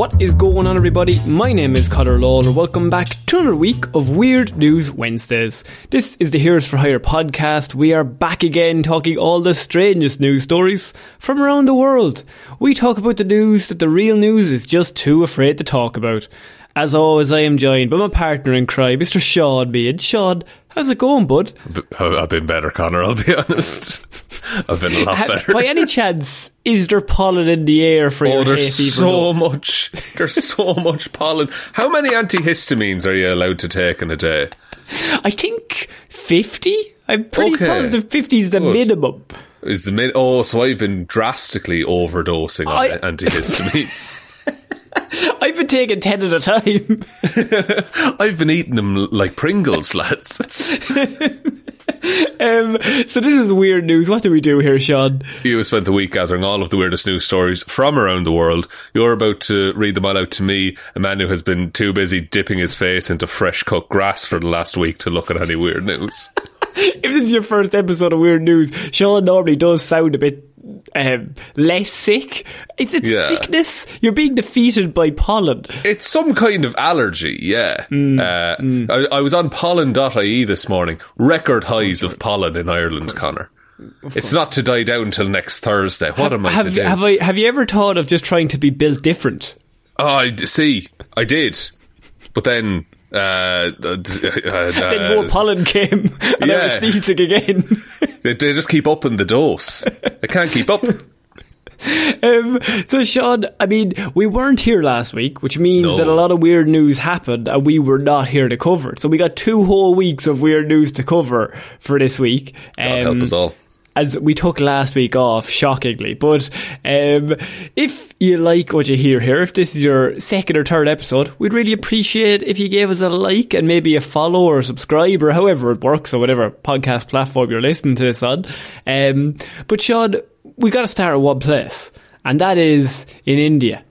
What is going on, everybody? My name is Connor Lawler. Welcome back to another week of Weird News Wednesdays. This is the Heroes for Hire podcast. We are back again talking all the strangest news stories from around the world. We talk about the news that the real news is just too afraid to talk about. As always, I am joined by my partner in crime, Mr. Shaun Meighan. Shaun, how's it going, bud? I've been better, Connor, I'll be honest. I've been a lot better. By any chance, is there pollen in the air for Oh, your there's so notes? much. There's so much pollen. How many antihistamines are you allowed to take in a day? I think 50? I'm pretty Okay. positive 50 is the Good. minimum. Is the min- oh, so I've been drastically overdosing on I- antihistamines. I've been taking 10 at a time. I've been eating them like Pringles, lads. Um, so this is weird news. What do we do here, Shaun? you have spent the week gathering all of the weirdest news stories from around the world. You're about to read them all out to me, a man who has been too busy dipping his face into fresh cut grass for the last week to look at any weird news. If this is your first episode of Weird News, Shaun normally does sound a bit um, less sick. It's a Yeah. sickness. You're being defeated by pollen. It's some kind of allergy, yeah. uh, I, I was on pollen.ie this morning. Record highs of pollen in Ireland, Connor. It's not to die down till next Thursday. What am I to Have, do? have, I, have you ever thought of just trying to be built different? oh, I d- see. I did. But then. Uh, uh, uh, then more pollen came, and I yeah. was sneezing again. they, they just keep upping the dose. I can't keep up. Um, so, Shaun, I mean, we weren't here last week, which means No. that a lot of weird news happened and we were not here to cover it. So, we got two whole weeks of weird news to cover for this week. God Um, help us all. As we took last week off, shockingly. But um, if you like what you hear here, if this is your second or third episode, we'd really appreciate if you gave us a like and maybe a follow or subscribe or however it works or whatever podcast platform you're listening to this on. Um, but Shaun, we got to start at one place, and that is in India,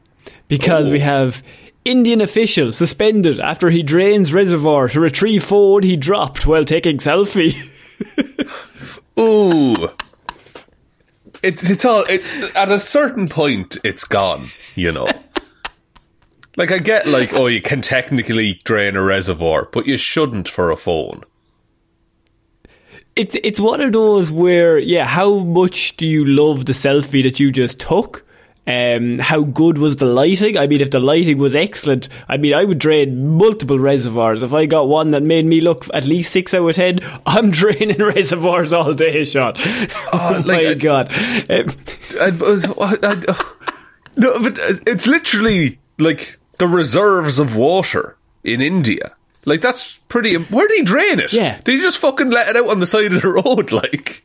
because we have. Indian official suspended after he drains reservoir to retrieve phone he dropped while taking selfie. Ooh. It's it's all it, at a certain point it's gone, you know. like I get like oh you can technically drain a reservoir, but you shouldn't for a phone. it's it's one of those where yeah, how much do you love the selfie that you just took? Um, how good was the lighting? I mean, if the lighting was excellent, I mean, I would drain multiple reservoirs. If I got one that made me look at least six out of ten, I'm draining reservoirs all day, Shaun. Oh, like, my I- god! Um, I, I, I- no, but it's literally like the reserves of water in India. Like that's pretty. Where did he drain it? Yeah. did he just fucking let it out on the side of the road? Like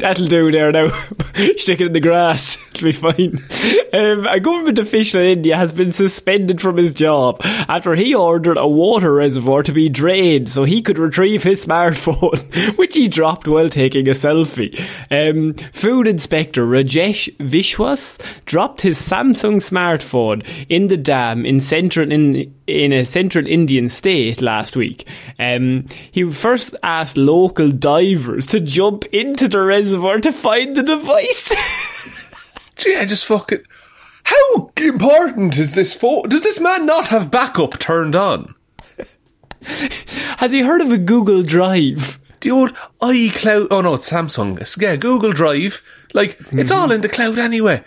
That'll do there now. Stick it in the grass. It'll be fine. Um, a government official in India has been suspended from his job after he ordered a water reservoir to be drained so he could retrieve his smartphone, which he dropped while taking a selfie. Um, Food Inspector Rajesh Vishwas dropped his Samsung smartphone in the dam in central in in a central Indian state last week. Um, he first asked local divers to jump into the reservoir to find the device. Gee, I just fucking. How important is this phone? Does this man not have backup turned on? Has he heard of a Google Drive? The old iCloud. Oh no, it's Samsung. It's- Yeah, Google Drive. Like, it's all in the cloud anyway.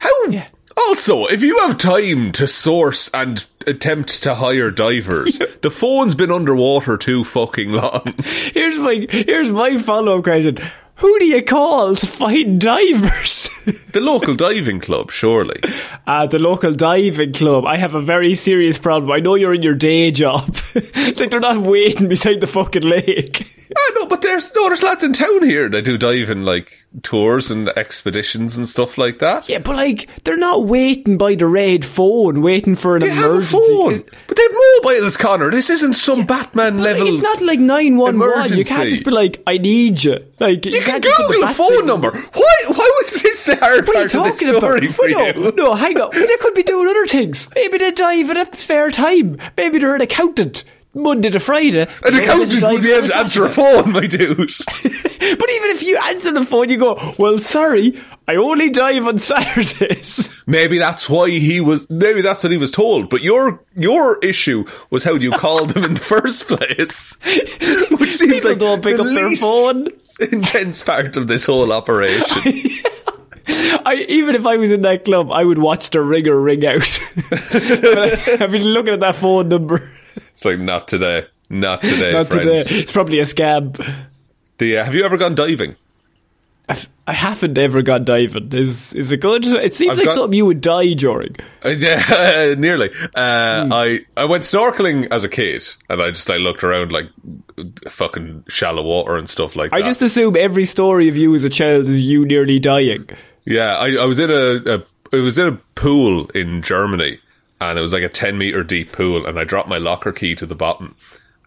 How. Yeah. Also, if you have time to source and attempt to hire divers, the phone's been underwater too fucking long. Here's my here's my follow up question. Who do you call to find divers? The local diving club, surely. Uh, the local diving club. I have a very serious problem. I know you're in your day job. like they're not waiting beside the fucking lake. Ah, no, but there's no, there's lads in town here that do diving like tours and expeditions and stuff like that. Yeah, but like they're not waiting by the red phone, waiting for an They have a emergency. phone, It's- but they have mobiles, Connor. This isn't some Batman Like, level. it's not like nine one one. You can't just be like, "I need you." Like you can put the Google a phone number. Why? Why was this the hard What are you part of this talking about? no, you? no, hang on. They could be doing other things. Maybe they dive at a spare time. Maybe they're an accountant. Monday to Friday. An accountant would be able to answer a phone, my dude. But even if you answer the phone, you go, well, sorry, I only dive on Saturdays. Maybe that's why he was. Maybe that's what he was told. But your your issue was how you called them in the first place, which seems People like don't pick the up their least phone. Intense part of this whole operation. I, even if I was in that club, I would watch the ringer ring out. I've been looking at that phone number. It's like not today, not today, Not friends. today. It's probably a scam. The, uh, have you ever gone diving? I've, I haven't ever gone diving. Is is it good? It seems I've like got- something you would die during. Uh, Yeah, nearly. Uh, Hmm. I I went snorkeling as a kid, and I just I looked around like fucking shallow water and stuff like I that. I just assume every story of you as a child is you nearly dying. Yeah, I, I was in a, a it was in a pool in Germany, and it was like a ten meter deep pool, and I dropped my locker key to the bottom,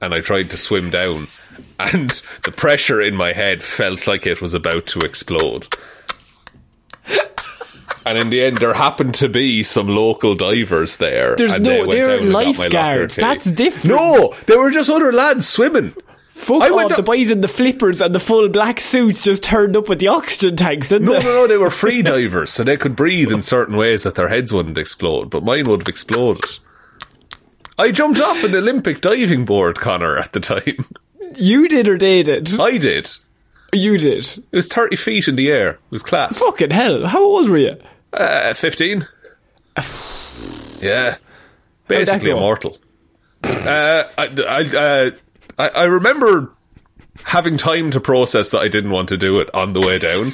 and I tried to swim down, and the pressure in my head felt like it was about to explode. And in the end, there happened to be some local divers there. There's and no- they went they're down and got my locker lifeguards. That's different. No, they were just other lads swimming. Fuck I the boys in the flippers and the full black suits just turned up with the oxygen tanks, didn't No, they? no, no, they were free divers, so they could breathe in certain ways that their heads wouldn't explode, but mine would have exploded. I jumped off an Olympic diving board, Connor, at the time. You did or they did? I did. You did. It was 30 feet in the air. It was class. Fucking hell. How old were you? Uh, 15. yeah. Basically immortal. Uh, I, I, uh, I, I remember having time to process that I didn't want to do it on the way down.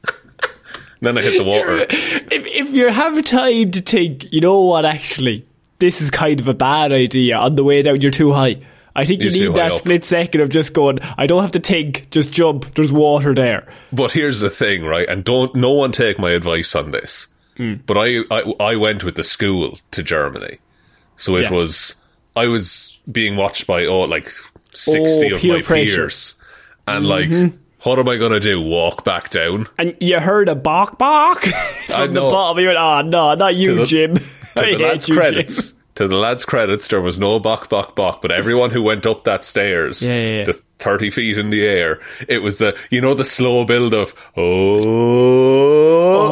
then I hit the water. If, if you have time to think, you know what, actually, this is kind of a bad idea on the way down, you're too high. I think you You're too need that split second of just going, I don't have to think, just jump, there's water there. But here's the thing, right? And don't no one take my advice on this. Hmm. But I, I I went with the school to Germany, so it Yeah. was I was being watched by oh like sixty Oh, of my pressure. Mm-hmm. peers, and like what am I gonna do? Walk back down And you heard a bark bark from the bottom. You went, oh, no, not you, the- Jim. to the lads' you, Jim." credits. To the lads' credits, there was no bok bok bok, but everyone who went up that stairs, Yeah, yeah, yeah. the thirty feet in the air, it was the you know the slow build of oh,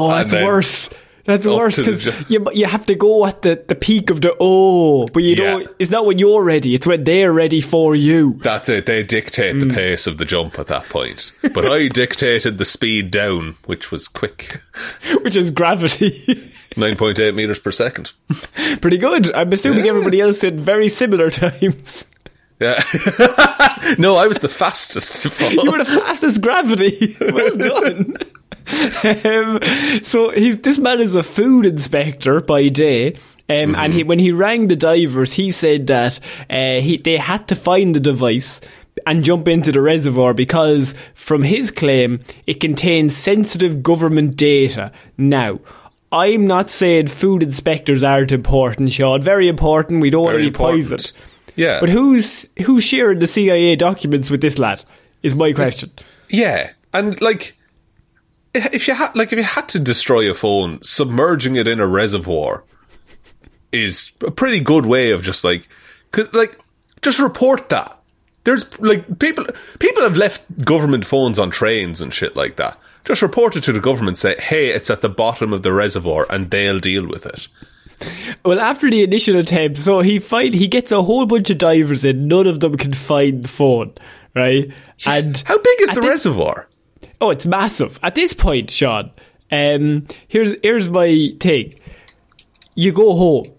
Oh, that's worse. That's up worse because you, you have to go at the, the peak of the oh, but you Yeah. know it's not when you're ready; it's when they're ready for you. That's it. They dictate Mm. the pace of the jump at that point. But I dictated the speed down, which was quick. which is gravity. 9.8 meters per second. Pretty good. I'm assuming Yeah. everybody else did very similar times. Yeah. no, I was the fastest to fall. You were the fastest gravity. well done. Um, so he's this man is a food inspector by day. Um, And he, when he rang the divers, he said that uh, he they had to find the device and jump into the reservoir because, from his claim, it contains sensitive government data. Now, I'm not saying food inspectors aren't important, Shaun. Very important. We don't want any poison. Yeah. But who's who's sharing the CIA documents with this lad? Is my question. yeah. And like, if you had, like, if you had to destroy a phone, submerging it in a reservoir is a pretty good way of just like, cause like, just report that. There's like people people have left government phones on trains and shit like that. Just report it to the government. Say, hey, it's at the bottom of the reservoir, and they'll deal with it. Well, after the initial attempt, so he find he gets a whole bunch of divers in. None of them can find the phone, right? And How big is the this- reservoir? Oh, it's massive. At this point, Shaun, um, here's here's my take. You go home,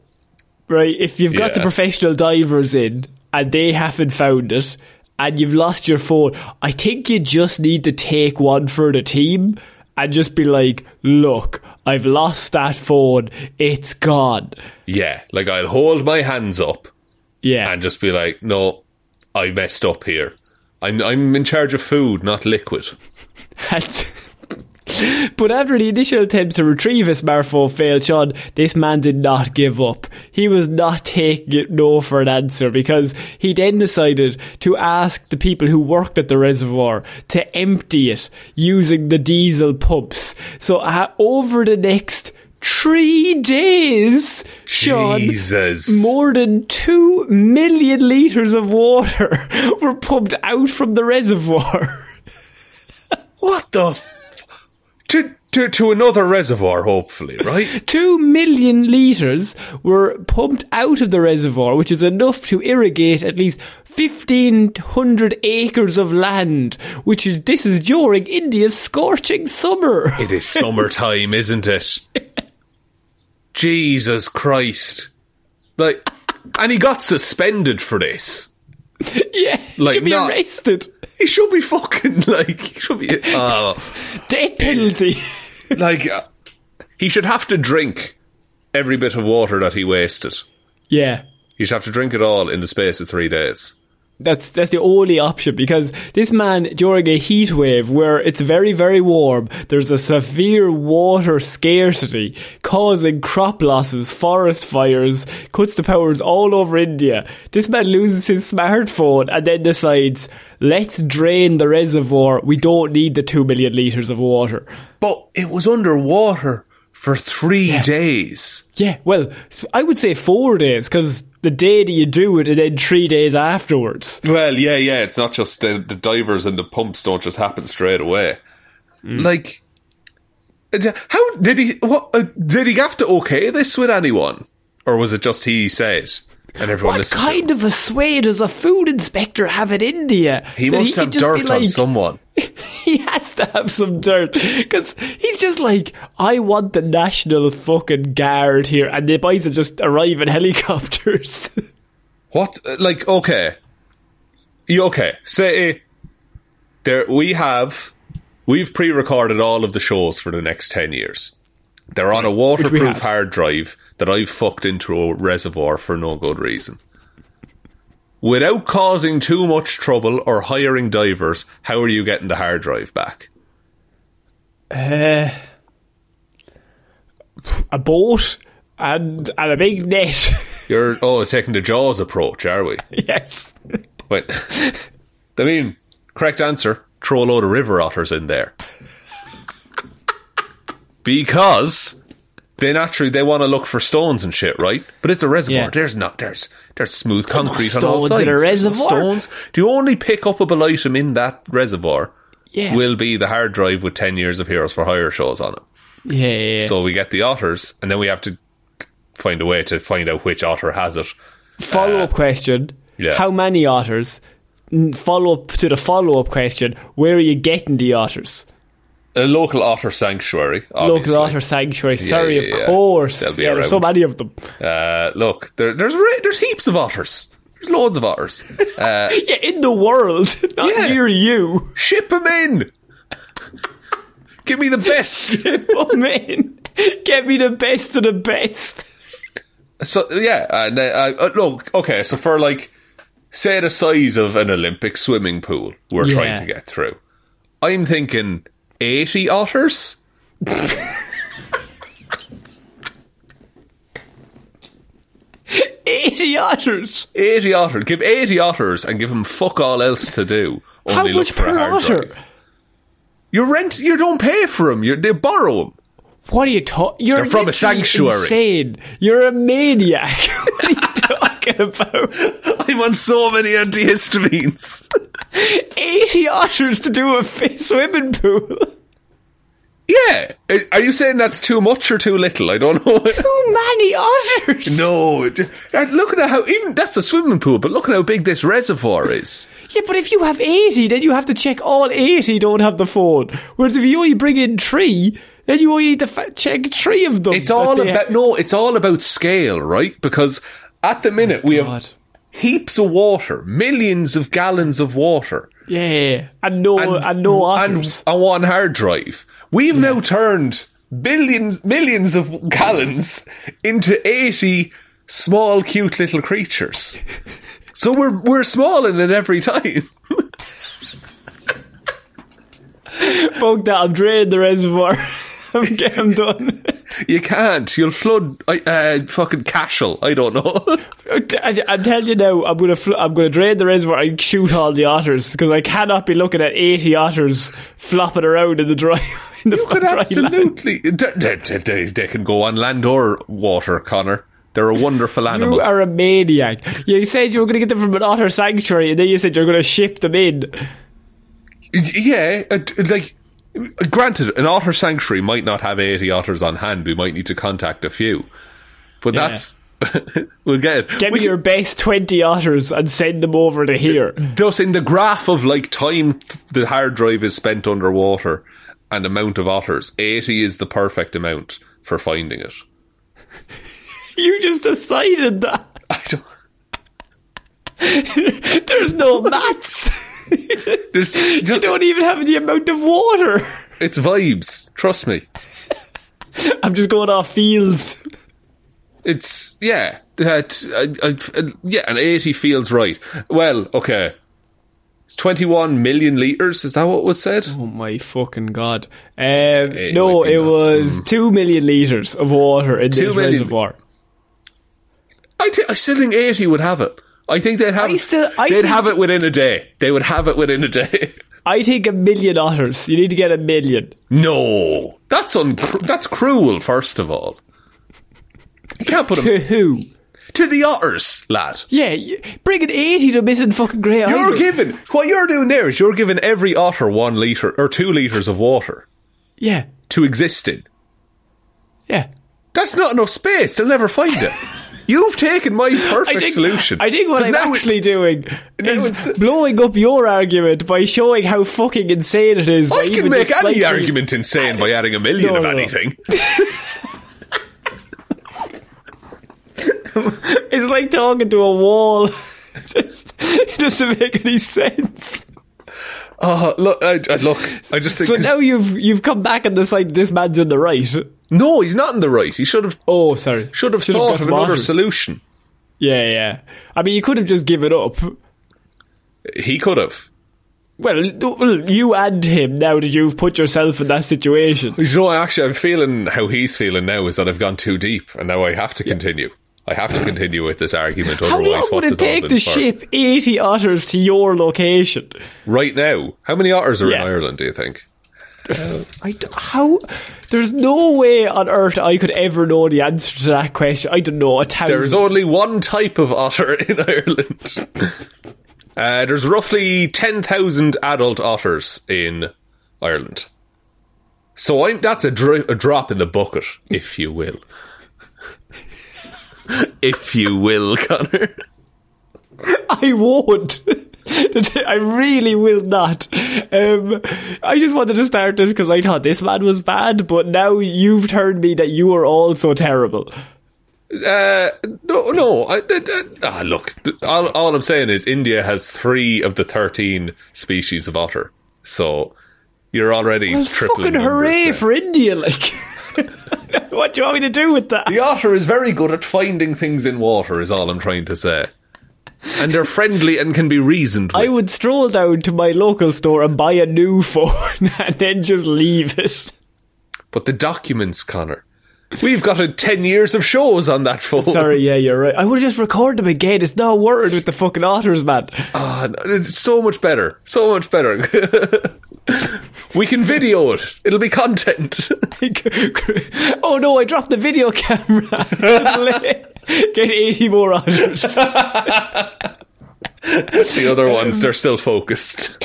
right? If you've got the professional divers in and they haven't found it, and you've lost your phone, I think you just need to take one for the team and just be like, "Look, I've lost that phone. It's gone." Yeah, like I'll hold my hands up Yeah, and just be like, no, I messed up here. I'm I'm in charge of food, not liquid. But after the initial attempts to retrieve his smartphone failed, Shaun, this man did not give up. He was not taking it no for an answer because he then decided to ask the people who worked at the reservoir to empty it using the diesel pumps. So uh, over the next three days, Shaun, Jesus. more than two million litres of water were pumped out from the reservoir. What the? F- to, to, to another reservoir, hopefully, right? Two million litres were pumped out of the reservoir, which is enough to irrigate at least 1,500 acres of land, which is, this is during India's scorching summer. It is summertime, isn't it? Jesus Christ. Like, and he got suspended for this. yeah, Like, should be not- arrested. He should be fucking, like, he should be, oh. Death penalty. like, uh, he should have to drink every bit of water that he wasted. yeah. He should have to drink it all in the space of three days. That's that's the only option because this man during a heat wave where it's very very warm, there's a severe water scarcity causing crop losses, forest fires, cuts the powers all over India. This man loses his smartphone and then decides, let's drain the reservoir. We don't need the two million liters of water. But it was underwater for three days. Yeah, well, I would say four days because the day that you do it and then three days afterwards. Well, yeah, yeah. It's not just the, the divers and the pumps don't just happen straight away. Like, uh, how did he? What uh, did he have to okay this with anyone, or was it just he said and everyone What kind to him? of a sway does a food inspector have in India? He must can have just be dirt on someone. He has to have some dirt because he's just like, I want the national fucking guard here, and the boys will just arrive in helicopters. What? Like, okay, you okay? Say there we have we've pre-recorded all of the shows for the next ten years. They're on a waterproof hard drive that I've fucked into a reservoir for no good reason. Without causing too much trouble or hiring divers, how are you getting the hard drive back? uh, a boat and and a big net. You're oh taking the Jaws approach, are we? yes. Wait, I mean, correct answer: throw a load of river otters in there because they naturally they want to look for stones and shit, right? But it's a reservoir. Yeah. There's not there's there's smooth concrete on all stones sides. in a There's no reservoir. stones. The only pickupable item in that reservoir Yeah. will be the hard drive with ten years of Heroes for Hire shows on it. Yeah. yeah, yeah. So we get the otters, and then we have to find a way to find out which otter has it. Follow up uh, question: yeah. How many otters? Follow up to the follow up question: Where are you getting the otters? A local otter sanctuary. Obviously. Local otter sanctuary. Sorry, yeah, of yeah. They'll course. Yeah, there's so many of them. Uh, look, there, there's there's heaps of otters. There's loads of otters. Uh, Yeah, in the world, not near you. ship them in. Give me the best. oh man, get me the best of the best. so yeah, and uh, uh, look, okay. So for like, say the size of an Olympic swimming pool, we're trying to get through. I'm thinking eighty otters. Eighty otters. 80 otters. Give 80 otters and give them fuck all else to do. How much per otter? drive. You rent. You don't pay for them. You they borrow them. What are you talking? You're from a sanctuary. Insane. You're a maniac. what are you talking about? I'm on so many antihistamines. Eighty otters to do a swimming pool. yeah. Are you saying that's too much or too little? I don't know. Too many otters. no. uh, Looking at how even that's a swimming pool, but look at how big this reservoir is. Yeah, but if you have 80, then you have to check all 80 don't have the phone. Whereas if you only bring in three, then you only need to fa- check three of them. It's all about no. It's all about scale, right? Because at the minute we have God. Heaps of water, millions of gallons of water. Yeah, and no, and, no otters. and on one hard drive. We've now turned billions, millions of gallons into eighty small, cute little creatures. So we're we're smalling it every time. Fuck that, I'm draining the reservoir. I'm, I'm done. You can't. You'll flood uh, uh, fucking Cashel. I don't know. I- I'm telling you now, I'm gonna fl- I'm gonna drain the reservoir and shoot all the otters because I cannot be looking at 80 otters flopping around in the dry in the you could absolutely. They, they, they, they can go on land or water, Connor. They're a wonderful animal. You are a maniac. You said you were going to get them from an otter sanctuary, and then you said you're going to ship them in. Yeah, uh, like granted, an otter sanctuary might not have eighty otters on hand. We might need to contact a few, but Yeah. that's we'll get it. Get We me your best 20 otters and send them over to here. thus in the graph of like time the hard drive is spent underwater and amount of otters, eighty is the perfect amount for finding it. You just decided that. I don't. There's no mats. There's you don't even have the amount of water. it's vibes. Trust me. I'm just going off fields. It's yeah, uh, t- uh, uh, uh, yeah, and eighty feels right. Well, okay, it's twenty-one million liters. Is that what was said? Oh my fucking god. Um, It no, it that. was 2 million litres of water in Two this million- reservoir. I, thi- I still think eighty would have it. I think they'd have. I still- I they'd have it within a day. They would have it within a day. I think a million otters. You need to get a million. no, that's un- That's cruel. First of all, you can't put them To who? to the otters, lad. Yeah, bring an 80 to missing fucking grey You're Island. giving what you're doing there is you're giving every otter one liter or two liters of water Yeah, to exist in. yeah. That's not enough space. They'll never find it. You've taken my perfect I think, solution. I think what I'm now it- actually doing is it's- blowing up your argument by showing how fucking insane it is. I can make any argument insane by adding a million No, of no, no. anything. It's like talking to a wall. Just- it doesn't make any sense. Oh, look, I, I, look, I just think. So now you've you've come back and decided this man's in the right. No, he's not in the right. He should have Oh, sorry. should have Should've thought got of another otters. solution. Yeah, yeah. I mean, you could have just given up. He could have. Well, you and him now that you've put yourself in that situation. You know, actually, I'm feeling how he's feeling now is that I've gone too deep, and now I have to continue. I have to continue with this argument. How Otherwise, long would it take for? ship 80 otters to your location? right now? How many otters are Yeah. in Ireland? Do you think? I d how? There's no way on earth I could ever know the answer to that question. I don't know. A thousand. There's only one type of otter in Ireland. uh, there's roughly 10,000 adult otters in Ireland. So I'm, that's a, a drop in the bucket, if you will. if you will, Connor. I won't. I really will not. Um, I just wanted to start this because I thought this man was bad, but now you've turned me that you are also terrible. Uh, no, no. I, I, I- ah, look, all, all I'm saying is India has three of the 13 species of otter. So you're already Well, fucking hooray there. for India! Like, what do you want me to do with that? The otter is very good at finding things in water, is all I'm trying to say. And they're friendly and can be reasoned with. I would stroll down to my local store and buy a new phone and then just leave it. but the documents, Connor. We've got a 10 years of shows on that phone. Sorry, yeah, you're right. I would just record them again. It's not word with the fucking otters, man. Ah, it's so much better. So much better. we can video it. It'll be content. oh no, I dropped the video camera. Get 80 more otters. the other ones, they're still focused.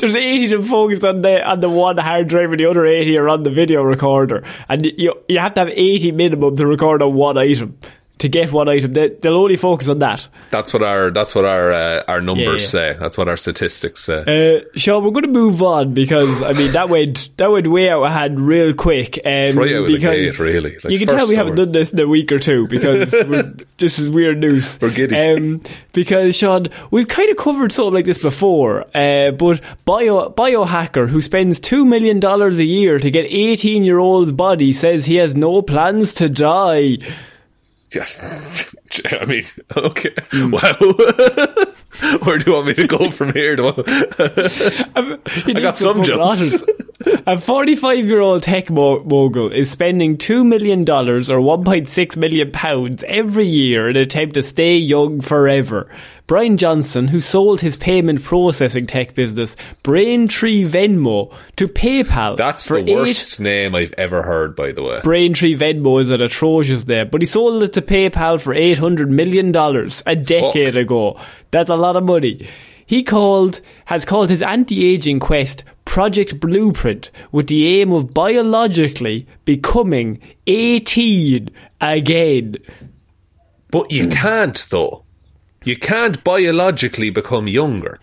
There's 80 of them focused on the on the one hard drive and the other 80 are on the video recorder. And you you have to have 80 minimum to record on one item. To get one item. They, they'll only focus on that. That's what our that's what our uh, our numbers yeah. say. That's what our statistics say. Uh, Shaun, we're going to move on because I mean that went that went way out of hand real quick. Um, right out of the because gate, really. Like you can tell we haven't done this in a week or two because we're, this is weird news. We're giddy. Um, because Shaun, we've kind of covered something like this before, uh, but bio biohacker who spends two million dollars a year to get eighteen year old's body says he has no plans to die. Yes. I mean, okay. Hmm. Wow. Where do you want me to go from here? Do I, I got some jokes. A 45 year old tech mo- mogul is spending $2 million or 1.6 million pounds every year in an attempt to stay young forever. Brian Johnson, who sold his payment processing tech business, Braintree Venmo, to PayPal. That's the eight- worst name I've ever heard, by the way. Braintree Venmo is an atrocious name, but he sold it to PayPal for $800 million a decade Fuck. ago. That's a lot of money. He called, has called his anti-aging quest Project Blueprint with the aim of biologically becoming 18 again. But you can't, though. You can't biologically become younger.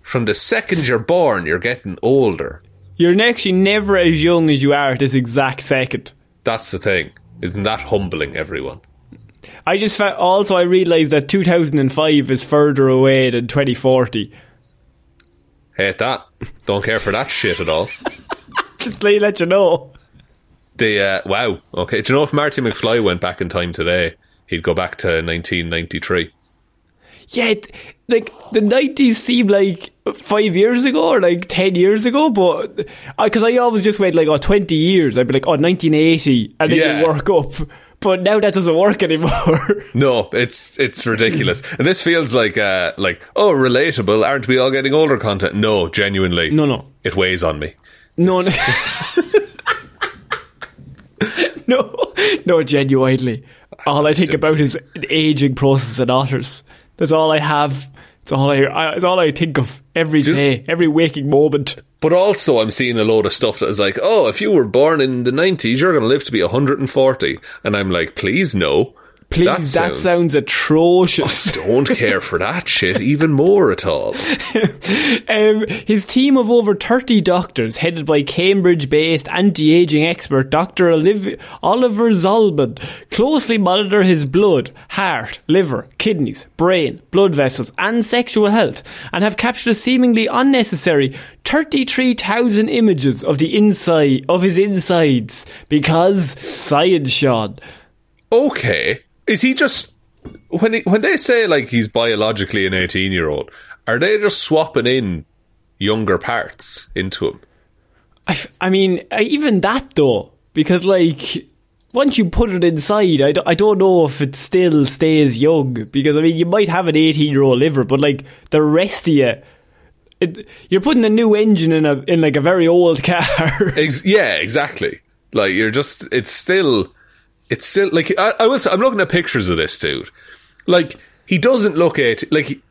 From the second you're born, you're getting older. You're actually never as young as you are at this exact second. That's the thing. Isn't that humbling, everyone? I just fa- also I realised that 2005 is further away than 2040. Hate that. Don't care for that shit at all. Just let you know. The uh, wow. Okay. Do you know if Marty McFly went back in time today, he'd go back to 1993. Yeah, it, like the nineties seem like five years ago or like ten years ago, but because I, always just went like oh 20 years, I'd be like oh 1980, and then Yeah. you work up. But now that doesn't work anymore. No, it's it's ridiculous, and this feels like uh like oh relatable. Aren't we all getting older? Content? No, genuinely. No, no. It weighs on me. no, no, no, no, genuinely. All I think about is the aging process in otters. That's all I have. It's all I. I it's all I think of every day, every waking moment. But also, I'm seeing a load of stuff that is like, oh, if you were born in the 90s, you're going to live to be 140. And I'm like, please, no. Please, that, sounds atrocious. I Don't care for that shit even more at all. Um, his team of over 30 doctors, headed by Cambridge based anti aging expert Dr. Oliv- Oliver Zolman, closely monitor his blood, heart, liver, kidneys, brain, blood vessels, and sexual health, and have captured a seemingly unnecessary 33,000 images of the inside of his insides because science, Shaun. Okay. Is he just. When, he, when they say like he's biologically an 18 year old, are they just swapping in younger parts into him? I mean, uh, even that though, because like once you put it inside, I, d- I don't know if it still stays young. Because I mean, you might have an eighteen-year-old liver, but like the rest of you, it, you're putting a new engine in a in like a very old car. Yeah, exactly. Like you're just, it's still, it's still like I, I was. I'm looking at pictures of this dude. Like he doesn't look eight. Like he,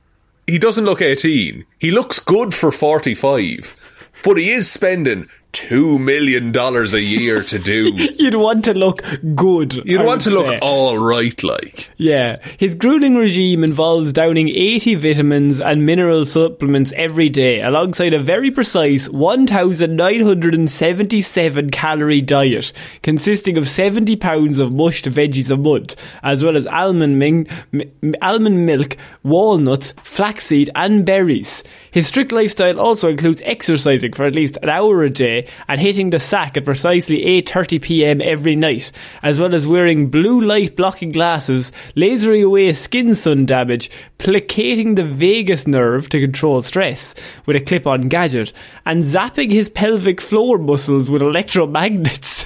he doesn't look 18. He looks good for 45, but he is spending two million dollars a year to do. You'd want to look good. You'd I want to would look all right, like. Yeah, his grueling regime involves downing 80 vitamins and mineral supplements every day, alongside a very precise 1,977 calorie diet, consisting of 70 pounds of mushed veggies a month, as well as almond, min- m- almond milk, walnuts, flaxseed, and berries. His strict lifestyle also includes exercising for at least an hour a day and hitting the sack at precisely 8:30 p.m. every night, as well as wearing blue light blocking glasses, lasering away skin sun damage, placating the vagus nerve to control stress with a clip-on gadget, and zapping his pelvic floor muscles with electromagnets.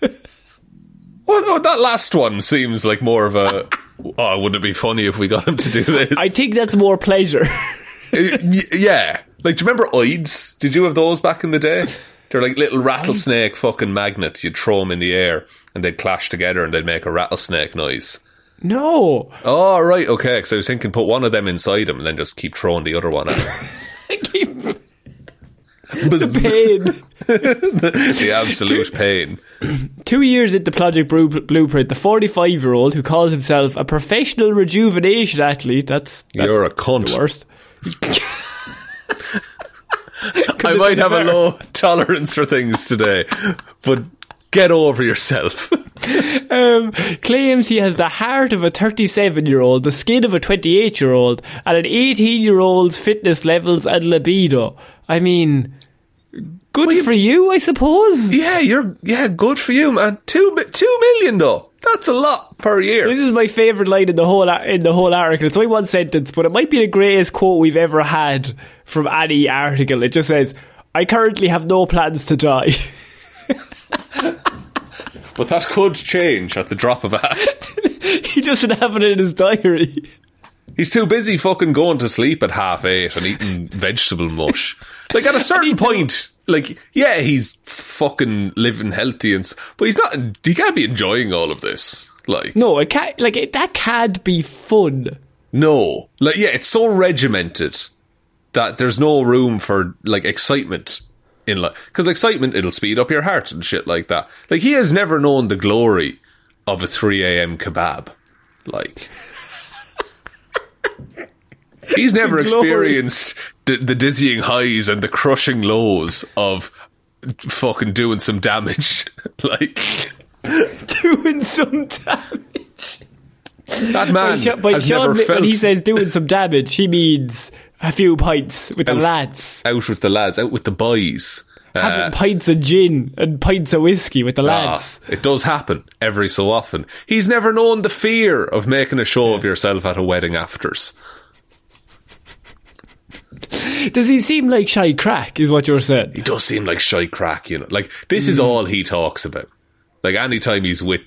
Well, oh, that last one seems like more of a. Oh, wouldn't it be funny if we got him to do this? I think that's more pleasure. Yeah. Like, do you remember Oids? Did you have those back in the day? They're like little rattlesnake fucking magnets. You'd throw them in the air and they'd clash together and they'd make a rattlesnake noise. no. Oh, right, okay. Because I was thinking put one of them inside him and then just keep throwing the other one at him. the pain. the absolute pain. Two years into the Project Blueprint, the 45 year old who calls himself a professional rejuvenation athlete, that's, that's You're a cunt. the worst. I might have a low tolerance for things today, but get over yourself. Um, claims he has the heart of a 37 year old, the skin of a 28 year old, and an 18 year old's fitness levels and libido. I mean, good for you, I suppose. yeah, you're yeah, good for you, man. Two two million though. That's a lot per year. This is my favourite line in the whole in the whole article. It's only one sentence, but it might be the greatest quote we've ever had from any article. It just says, I currently have no plans to die. But that could change at the drop of a hat. he doesn't have it in his diary. He's too busy fucking going to sleep at half eight and eating vegetable mush. Like at a certain point, like yeah, he's fucking living healthy and, but he's not. He can't be enjoying all of this. Like No, it can't, like, it, that can't be fun. no, like yeah, it's so regimented that there's no room for like excitement in like because excitement it'll speed up your heart and shit like that. Like he has never known the glory of a three a.m. kebab. Like. He's never experienced the, the dizzying highs and the crushing lows of fucking doing some damage. like Doing some damage. that man By, by has Shaun, never felt when he says doing some damage, he means a few pints with the lads. out with the lads, out with the boys. Uh, Having pints of gin and pints of whiskey with the ah, lads. it does happen every so often. He's never known the fear of making a show of yourself at a wedding afters. Does he seem like shy crack, is what you're saying? He does seem like shy crack, you know. Like this is hmm. all he talks about. Like anytime he's with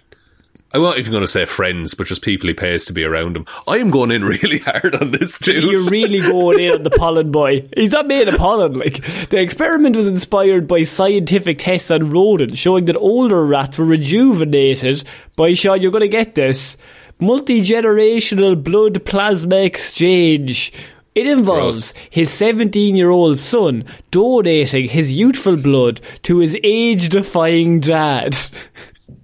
I'm not even going to say friends, but just people he pays to be around him. I am going in really hard on this dude. You're really going in on the pollen boy. He's not made of pollen. Like the experiment was inspired by scientific tests on rodents showing that older rats were rejuvenated by Shaun. You're going to get this multi generational blood plasma exchange. It involves his 17 year old son donating his youthful blood to his age defying dad.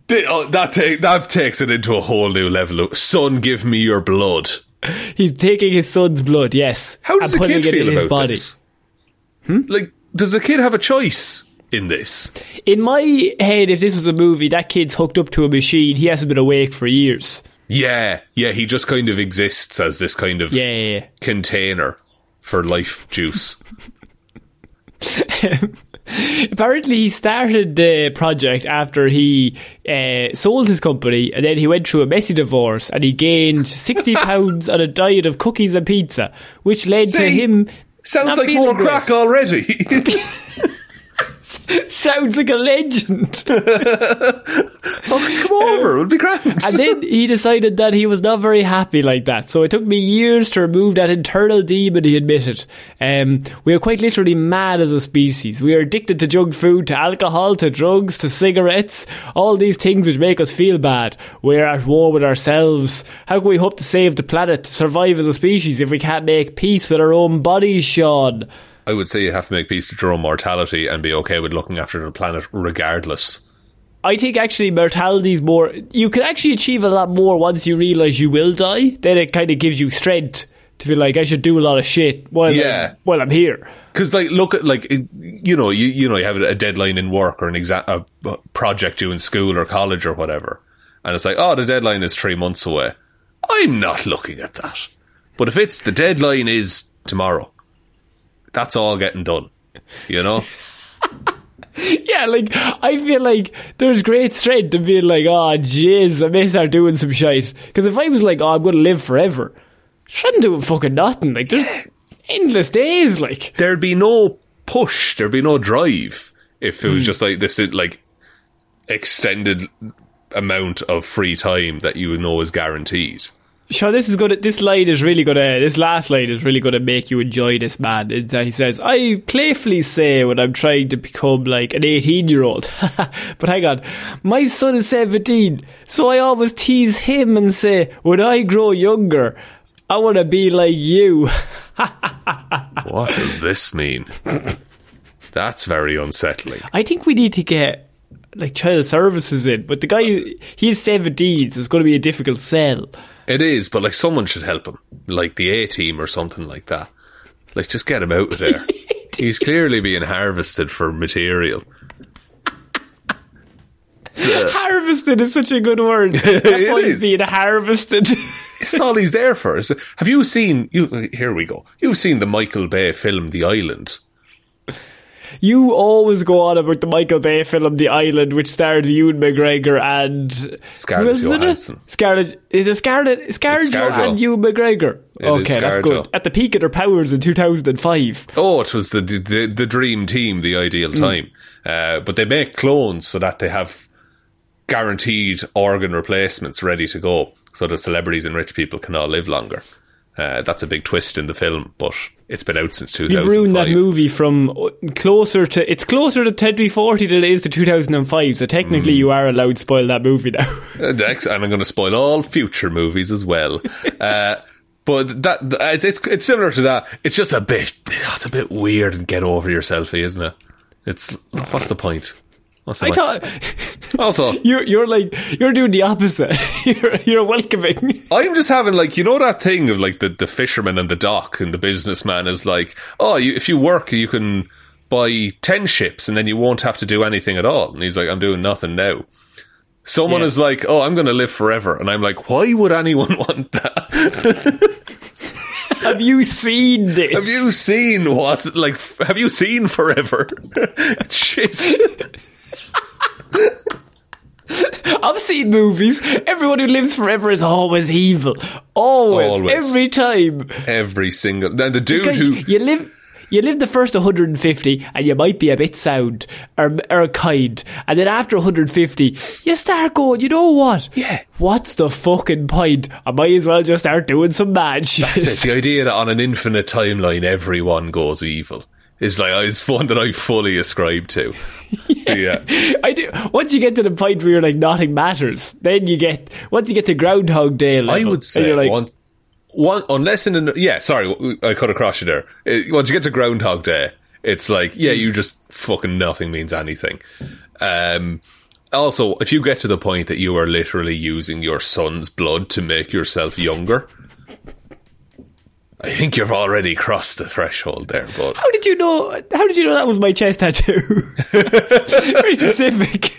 Oh, that take that takes it into a whole new level. Son, give me your blood. He's taking his son's blood, yes. How does the kid it feel about body. this? Like, does the kid have a choice in this? In my head, if this was a movie, that kid's hooked up to a machine. He hasn't been awake for years. Yeah, yeah. He just kind of exists as this kind of Yeah, yeah, yeah. container for life juice. Apparently, he started the project after he uh, sold his company, and then he went through a messy divorce, and he gained sixty pounds on a diet of cookies and pizza, which led to him. Sounds not like feeling more great. crack already. Sounds like a legend. Come over, it'll be grand. And then he decided that he was not very happy like that. So it took me years to remove that internal demon he admitted. Um, we are quite literally mad as a species. We are addicted to junk food, to alcohol, to drugs, to cigarettes, all these things which make us feel bad. We're at war with ourselves. How can we hope to save the planet, to survive as a species, if we can't make peace with our own bodies, Shaun? I would say you have to make peace with your own mortality and be okay with looking after the planet regardless. I think actually mortality is more. You can actually achieve a lot more once you realise you will die. Then it kind of gives you strength to feel like I should do a lot of shit while Yeah. I'm, while I'm here. Because, like, look at like it- you know, you you know, you have a deadline in work or an exam, a a project due in school or college or whatever, and it's like, oh, the deadline is three months away. I'm not looking at that. But if it's the deadline is tomorrow, that's all getting done. You know, Yeah, like I feel like there's great strength in being like, oh jeez, I may start doing some shite. Because if I was like, oh, I'm going to live forever, shouldn't do fucking nothing. Like there's endless days. Like there'd be no push, there'd be no drive if it was hmm. just like this, like extended amount of free time that you know is guaranteed. Sure, this is gonna. This line is really gonna. This last line is really gonna make you enjoy this man. Uh, he says, "I playfully say when I'm trying to become like an 18 year old, but hang on, my son is 17, so I always tease him and say, when I grow younger, I want to be like you." What does this mean? That's very unsettling. I think we need to get like child services in, but the guy he's 17, so it's going to be a difficult sell. It is, but like someone should help him, like the A team or something like that. Like just get him out of there. He's clearly being harvested for material. Harvested is such a good word. That It is. being harvested. it's all he's there for. Have you seen? You here we go. You've seen the Michael Bay film The Island. You always go on about the Michael Bay film The Island, which starred Ewan McGregor and Scarlett is it? Johansson. Scarlett is it Scarlett Scarlett ScarJo. and Ewan McGregor. It okay, that's good. At the peak of their powers in two thousand and five. Oh, it was the the, the dream team, the ideal Mm. time. Uh, but they make clones so that they have guaranteed organ replacements ready to go, so the celebrities and rich people can all live longer. Uh, that's a big twist in the film, but it's been out since 2005. You've ruined that movie from uh, closer to it's closer to 2040 than it is to 2005. So technically, Mm. you are allowed to spoil that movie now. Uh, and I'm going to spoil all future movies as well. uh, but that it's, it's it's similar to that. It's just a bit it's a bit weird and get over yourself, isn't it? It's what's the point? The I point? thought also, you're you're like you're doing the opposite. you're you're welcoming. I'm just having like you know that thing of like the, the fisherman and the dock and the businessman is like, oh, you, if you work, you can buy ten ships and then you won't have to do anything at all. And he's like, I'm doing nothing now. Someone Yeah. is like, oh, I'm going to live forever, and I'm like, why would anyone want that? Have you seen this? have you seen what? Like, have you seen forever? Shit. I've seen movies. Everyone who lives forever is always evil. Always, Always. every time. Every single. Now the dude Because who you live. You live the first 150 and you might be a bit sound or, or kind. And then after 150, you start going, you know what? Yeah. What's the fucking point? I might as well just start doing some mad shit. It's the idea that on an infinite timeline everyone goes evil is like it's one that I fully ascribe to. yeah. I do. Once you get to the point where you're like nothing matters, then you get once you get to Groundhog Day. Level, I would say you're like, one, one unless in an yeah. Sorry, I cut across you there. Once you get to Groundhog Day, it's like yeah, you just fucking nothing means anything. Um, also, if you get to the point that you are literally using your son's blood to make yourself younger. I think you've already crossed the threshold there, but How did you know? How did you know that was my chest tattoo? Very specific.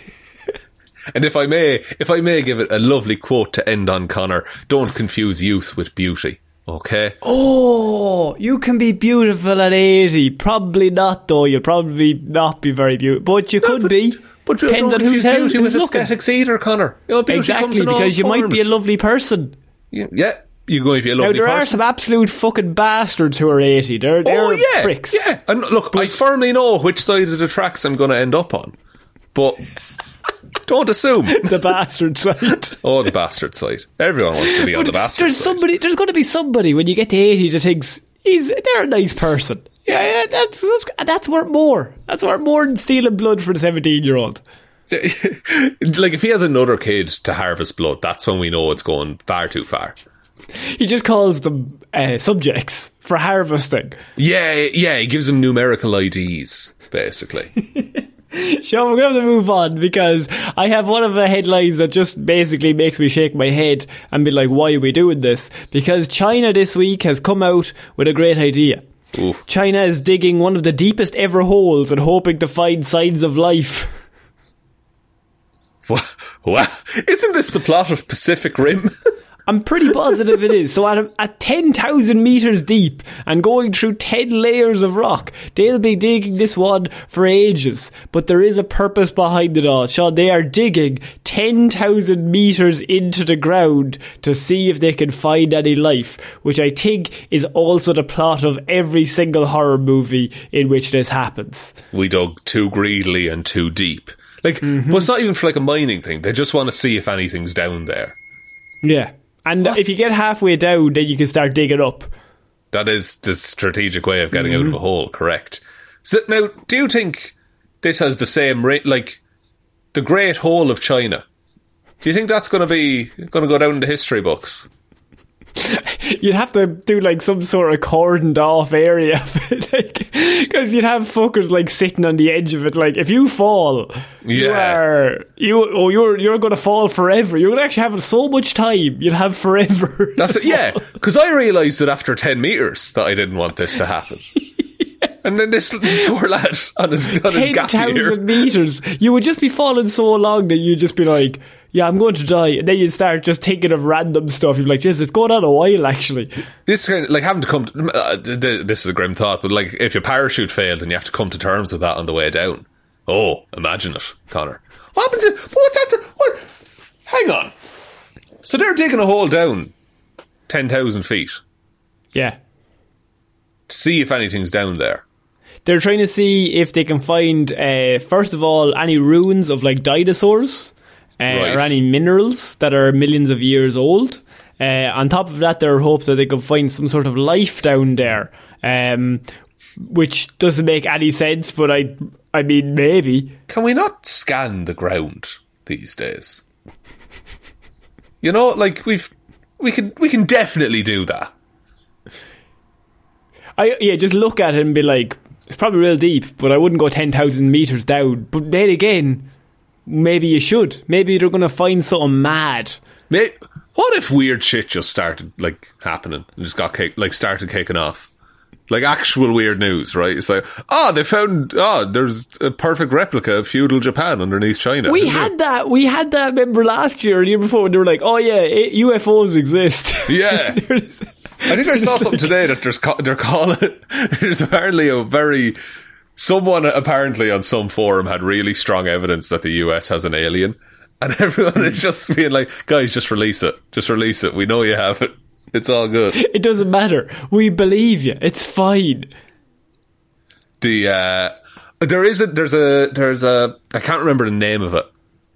And if I may, if I may give it a lovely quote to end on, Connor, don't confuse youth with beauty. Okay? Oh, you can be beautiful at eighty. Probably not, though. You'll probably not be very beautiful, but you could but, be. But Depends don't on confuse who's, beauty with aesthetics either, Connor. You know, Exactly, because you might be a lovely person. Yeah, yeah, you're going to be a Now there are some absolute fucking bastards who are eighty. They're they're oh yeah, pricks. yeah. And look, I firmly know which side of the tracks I'm going to end up on, but don't assume. The bastard side. Oh, the bastard side. Everyone wants to be on the bastard There's side. somebody. There's going to be somebody when you get to eighty that thinks he's they're a nice person. Yeah, yeah that's that's, that's worth more. That's worth more than stealing blood for the seventeen year old. like if he has another kid to harvest blood, that's when we know it's going far too far. He just calls them uh, subjects for harvesting. Yeah, yeah, he gives them numerical IDs, basically. So we're going to to move on because I have one of the headlines that just basically makes me shake my head and be like, why are we doing this? Because China this week has come out with a great idea. Oof. China is digging one of the deepest ever holes and hoping to find signs of life. Wha- Wow. Isn't this the plot of Pacific Rim? I'm pretty positive it is. So at, at 10,000 metres deep and going through 10 layers of rock, they'll be digging this one for ages. But there is a purpose behind it all. Shaun, they are digging 10,000 metres into the ground to see if they can find any life, which I think is also the plot of every single horror movie in which this happens. we dug too greedily and too deep. Like, Mm-hmm. but it's not even for like a mining thing. They just want to see if anything's down there. Yeah. And if you get halfway down, then you can start digging up. That is the strategic way of getting out of Mm-hmm. a hole, correct? So now, do you think this has the same rate, like the Great Hole of China? Do you think that's going to be going to go down in the history books? You'd have to do like some sort of cordoned off area of it, because you'd have fuckers like sitting on the edge of it. Like if you fall, you Yeah. are you oh you're you're going to fall forever. You're to actually have so much time. You'll have forever. That's it, yeah. Because I realised that after ten meters that I didn't want this to happen. And then this poor lad on his on his gap year. meters. You would just be falling so long that you'd just be like, yeah, I'm going to die. And then you start just thinking of random stuff. You're like, Jesus, it's going on a while, actually. This kind of, like having to come. To, uh, th- th- this is a grim thought, but like if your parachute failed and you have to come to terms with that on the way down. Oh, imagine it, Connor. What happens? If, what's after? What? Hang on. So they're digging a hole down ten thousand feet Yeah. to see if anything's down there. They're trying to see if they can find, uh, first of all, any ruins of like dinosaurs Right. or any minerals that are millions of years old. Uh, on top of that, there are hopes that they can find some sort of life down there, um, which doesn't make any sense. But I, I mean, maybe. Can we not scan the ground these days? You know, like we've we can we can definitely do that. I yeah, just look at it and be like, it's probably real deep, but I wouldn't go ten thousand meters down. But then again, maybe you should. Maybe they're gonna find something mad. What if weird shit just started like happening and just got kick, like started kicking off? Like actual weird news, right? It's like, oh, they found, oh, there's a perfect replica of feudal Japan underneath China. We had that. We had that. Remember last year, or the year before, when they were like, "Oh yeah, eh, UFOs exist." Yeah. I think I saw something today that there's ca- they're calling there's apparently a very someone apparently on some forum had really strong evidence that the US has an alien, and everyone is just being like, guys, just release it, just release it. We know you have it. It's all good. it doesn't matter. We believe you. It's fine. The uh, there is a there's a there's a I can't remember the name of it,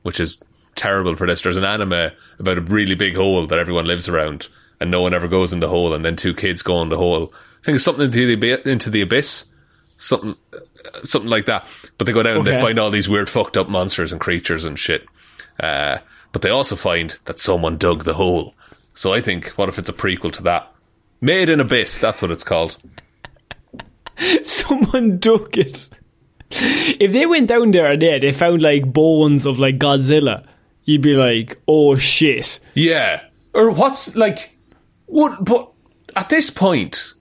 which is terrible for this. There's an anime about a really big hole that everyone lives around, and no one ever goes in the hole, and then two kids go in the hole. I think it's something into the into the abyss, something something like that. But they go down and they find all these weird fucked up monsters and creatures and shit. Uh, but they also find that someone dug the hole. So I think, what if it's a prequel to that? Made in Abyss, that's what it's called. Someone dug it. If they went down there and they, they found like bones of like Godzilla, you'd be like, "Oh shit." Yeah. Or what's like what but at this point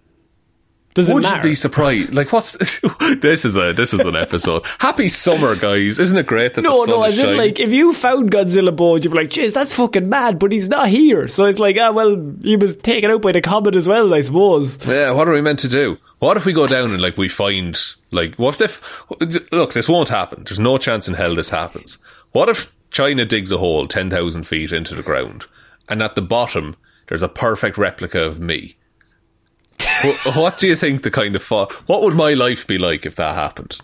Does would you be surprised? Like what's this is a this is an episode. Happy summer guys. Isn't it great that no, no, is as in like if you found Godzilla bones, you'd be like, "Jeez, that's fucking mad," but he's not here. So it's like, ah, well, he was taken out by the comet as well, I suppose. Yeah, what are we meant to do? What if we go down and like we find like what if look, this won't happen. There's no chance in hell this happens. What if China digs a hole ten thousand feet into the ground and at the bottom there's a perfect replica of me? What, what do you think the kind of fa- what would my life be like if that happened?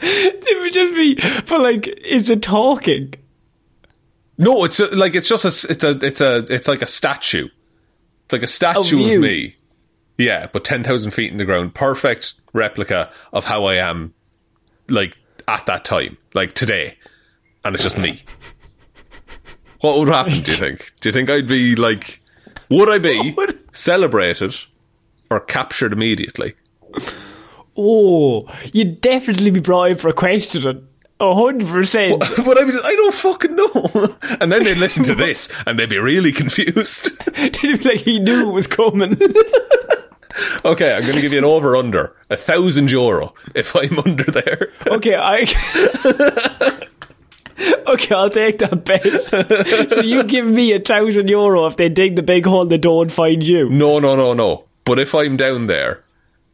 It would just be, but like, it's a talking. No, it's a, like it's just a it's a it's a it's like a statue. It's like a statue you. of me. Yeah, but ten thousand feet in the ground, perfect replica of how I am, like at that time, like today, and it's just me. What would happen? Do you think? Do you think I'd be like? Would I be celebrated or captured immediately? Oh, you'd definitely be brought in for a questioning. A hundred percent. But I mean, I don't fucking know. And then they'd listen to this and they'd be really confused. It'd be like he knew it was coming. Okay, I'm going to give you an over under a thousand euro if I'm under there. okay, I. okay, I'll take that bet. so you give me a thousand euro if they dig the big hole, they don't find you. No, no, no, no. But if I'm down there,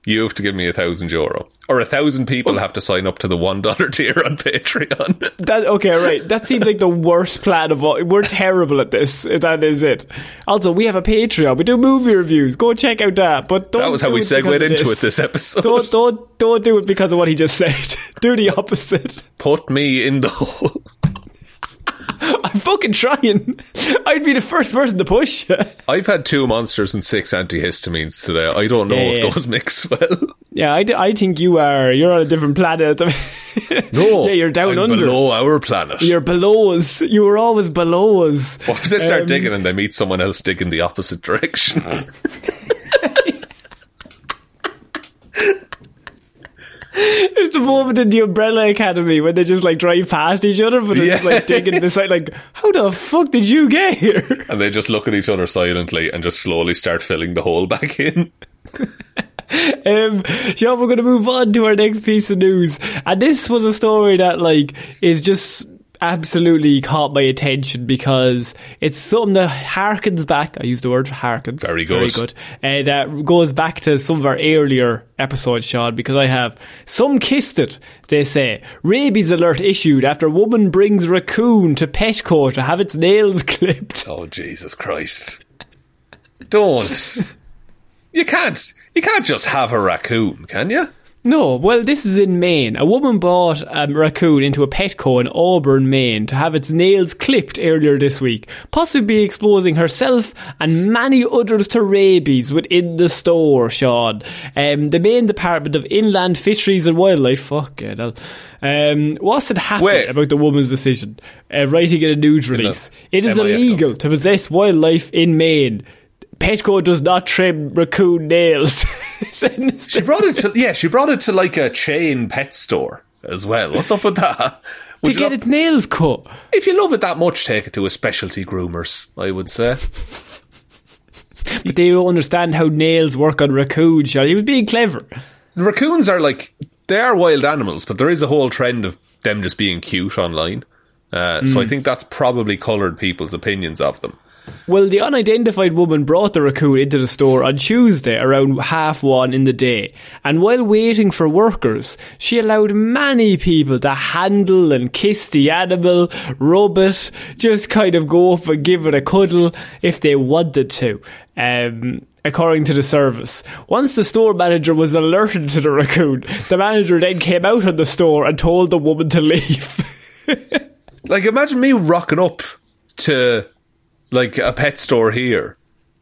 you have to give me a thousand euro, or a thousand people have to sign up to the one dollar tier on Patreon. That okay, right? That seems like the worst plan of all. We're terrible at this. That is it. Also, we have a Patreon. We do movie reviews. Go check out that. But don't that was how we segued into this. it this episode. Don't don't don't do it because of what he just said. do the opposite. Put me in the hole. I'm fucking trying. I'd be the first person to push. I've had two monsters and six antihistamines today. I don't know Yeah, if yeah. those mix well. Yeah, I, d- I think you are. You're on a different planet. No, yeah, you're down I'm under. below our planet. You're below us. You were always below us. what if they start Um, digging and they meet someone else digging the opposite direction? There's the moment in the Umbrella Academy when they just like drive past each other, but it's Yeah. like digging beside. Like, how the fuck did you get here? and they just look at each other silently and just slowly start filling the hole back in. Um, Shaun, we're going to move on to our next piece of news, and this was a story that like is just absolutely caught my attention because it's something that harkens back. I use the word harken. Very good. Very good. And that goes back to some of our earlier episodes, Shaun, because I have some kissed it. They say rabies alert issued after woman brings raccoon to Petco to have its nails clipped. Oh Jesus Christ! Don't. You can't. You can't just have a raccoon, can you? No, well, this is in Maine. A woman bought a raccoon into a Petco in Auburn, Maine, to have its nails clipped earlier this week, possibly exposing herself and many others to rabies within the store. Shaun, um, the Maine Department of Inland Fisheries and Wildlife, fuck it, um, what's it happen Wait. about the woman's decision? Uh, writing in a news release, it is illegal to possess wildlife in Maine. Petco does not trim raccoon nails. She brought it to yeah. She brought it to like a chain pet store as well. What's up with that? to Would you get not- its nails cut. if you love it that much, take it to a specialty groomers. I would say. But they don't understand how nails work on raccoons, Shaun. He was being clever. Raccoons are like they are wild animals, but there is a whole trend of them just being cute online. Uh, So I think that's probably coloured people's opinions of them. Well, the unidentified woman brought the raccoon into the store on Tuesday around half one in the day, and while waiting for workers, she allowed many people to handle and kiss the animal, rub it, just kind of go up and give it a cuddle if they wanted to. Um, according to the service. Once the store manager was alerted to the raccoon, the manager then came out of the store and told the woman to leave. Like imagine me rocking up to like a pet store here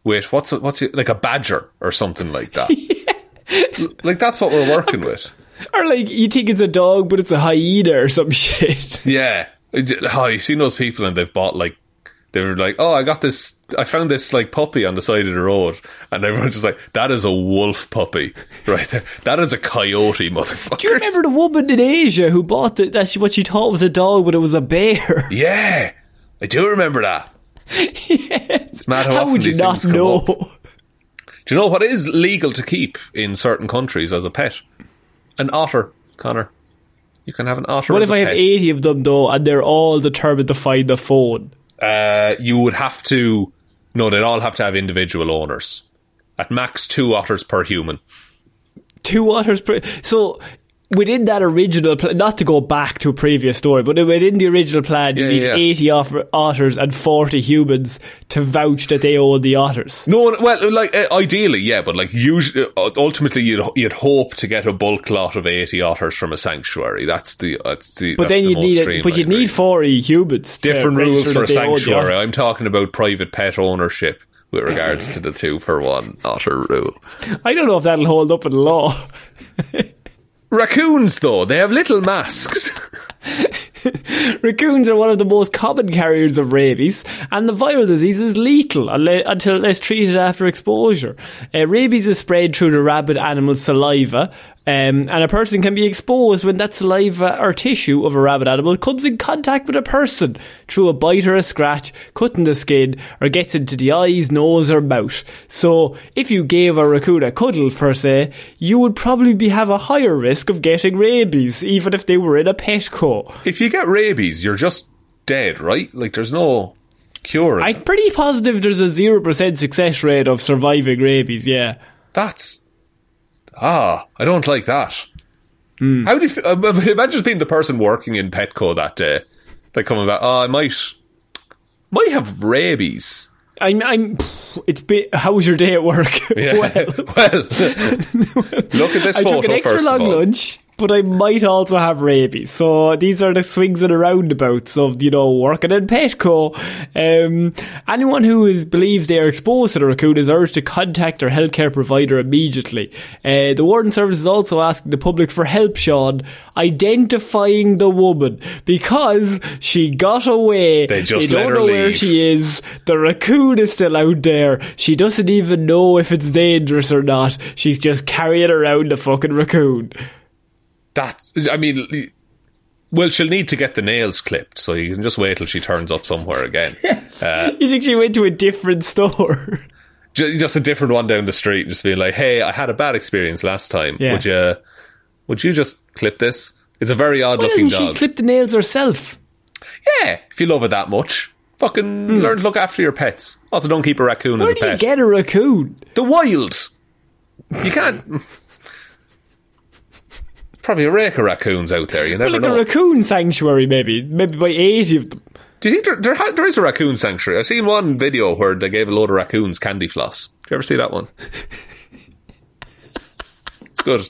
with what's it, what's it, like a badger or something like that. L- Like that's what we're working with. or like, you think it's a dog, but it's a hyena or some shit. Yeah. Oh, you seen those people and they've bought like they were like, oh, I got this. I found this like puppy on the side of the road, and everyone's just like, that is a wolf puppy, right there. That is a coyote, motherfucker. Do you remember the woman in Asia who bought the, that she, what she thought was a dog, but it was a bear? Yeah, I do remember that. Mad how, How would you not know? Do you know what is legal to keep in certain countries as a pet? An otter, Connor. You can have an otter. What if I have 80 of them though, and they're all determined to find the phone? Uh, you would have to. No, they'd all have to have individual owners. At max two otters per human. Two otters per. So within that original, pl- not to go back to a previous story, but within the original plan, you Yeah, need yeah. 80 otter- otters and 40 humans to vouch that they own the otters. No, well, like uh, ideally, yeah, but like usually, uh, ultimately, you'd you'd hope to get a bulk lot of eighty otters from a sanctuary. That's the that's the. But that's then the you need, a, but you need 40 humans. different rules for a that they own the sanctuary. I'm talking about private pet ownership with regards to the two per one otter rule. I don't know if that'll hold up in law. Raccoons, though, they have little masks. Raccoons are one of the most common carriers of rabies, and the viral disease is lethal until it's treated after exposure. Uh, rabies is spread through the rabid animal's saliva, um, and a person can be exposed when that saliva or tissue of a rabid animal comes in contact with a person through a bite or a scratch, cutting the skin, or gets into the eyes, nose, or mouth. So, if you gave a raccoon a cuddle, per se, you would probably be, have a higher risk of getting rabies, even if they were in a Petco. if you get rabies, you're just dead, right? Like there's no cure. I'm pretty positive there's a 0% success rate of surviving rabies, yeah. That's ah, I don't like that. Hmm. How do you f- uh, imagine just being the person working in Petco that day? Like coming back, oh, I might might have rabies. I'm, I'm, it's bit, how was your day at work? Yeah. well, well, look at this I photo took an extra long lunch, but I might also have rabies. So these are the swings and the roundabouts of, you know, working in Petco. Um, anyone who is, believes they are exposed to the raccoon is urged to contact their healthcare provider immediately. Uh, the Warden Service is also asking the public for help, Shaun, identifying the woman because she got away. They just they don't know where she is. The raccoon is still out there. She doesn't even know if it's dangerous or not. She's just carrying around a fucking raccoon. That I mean, well, she'll need to get the nails clipped, so you can just wait till she turns up somewhere again. You think she went to a different store? Just a different one down the street, just being like, "Hey, I had a bad experience last time. Yeah. Would you, would you just clip this?" It's a very odd Why looking doesn't she dog. clip the nails herself? yeah, if you love it that much, fucking hmm. learn to look after your pets. Also, don't keep a raccoon. Where as a do you pet. get a raccoon? the wild. You can't. Probably a rake of raccoons out there. You never Like know. a raccoon sanctuary, maybe. Maybe by 80 of them. Do you think there, there, ha- there is a raccoon sanctuary? I've seen one video where they gave a load of raccoons candy floss. Did you ever see that one? it's good.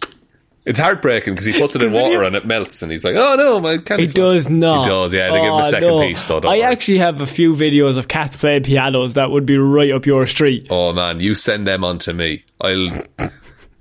It's heartbreaking because he puts it in water video. and it melts, and he's like, "Oh no, my candy." It floss." does not. He does. Yeah, they give him a Oh, second no. piece. So I worry. actually have a few videos of cats playing pianos that would be right up your street. Oh man, you send them on to me. I'll,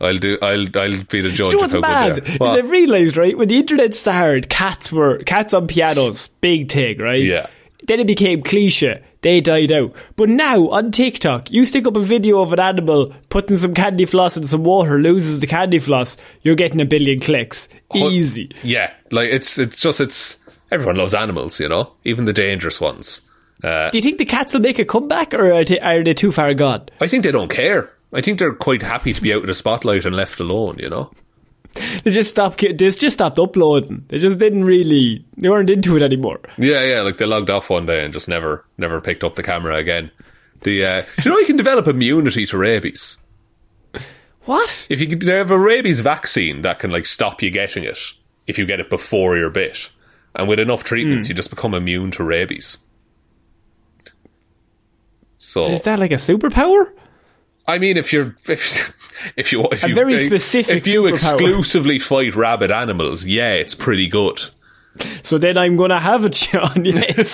I'll do. I'll, I'll be the judge Do you know of what's mad? good they. Is What? I've realised, right, when the internet started, cats were cats on pianos, big thing, right? Yeah. Then it became cliche. They died out. But now on TikTok, you stick up a video of an animal putting some candy floss in some water, loses the candy floss, you're getting a billion clicks. Easy. Yeah, like it's it's just it's everyone loves animals, you know, even the dangerous ones. Uh, Do you think the cats will make a comeback, or are they, are they too far gone? I think they don't care. I think they're quite happy to be out of the spotlight and left alone, you know. They just stopped. They just stopped uploading. They just didn't really. They weren't into it anymore. Yeah, yeah, like they logged off one day and just never never picked up the camera again. The uh, you know you can develop immunity to rabies. What? If you they have a rabies vaccine that can like stop you getting it if you get it before you're bit, and with enough treatments Hmm. you just become immune to rabies. So Is that like a superpower? I mean, if you're if if you if A you very if- specific if you superpower. exclusively fight rabid animals, yeah, it's pretty good, So then I'm gonna have it, John. Yes.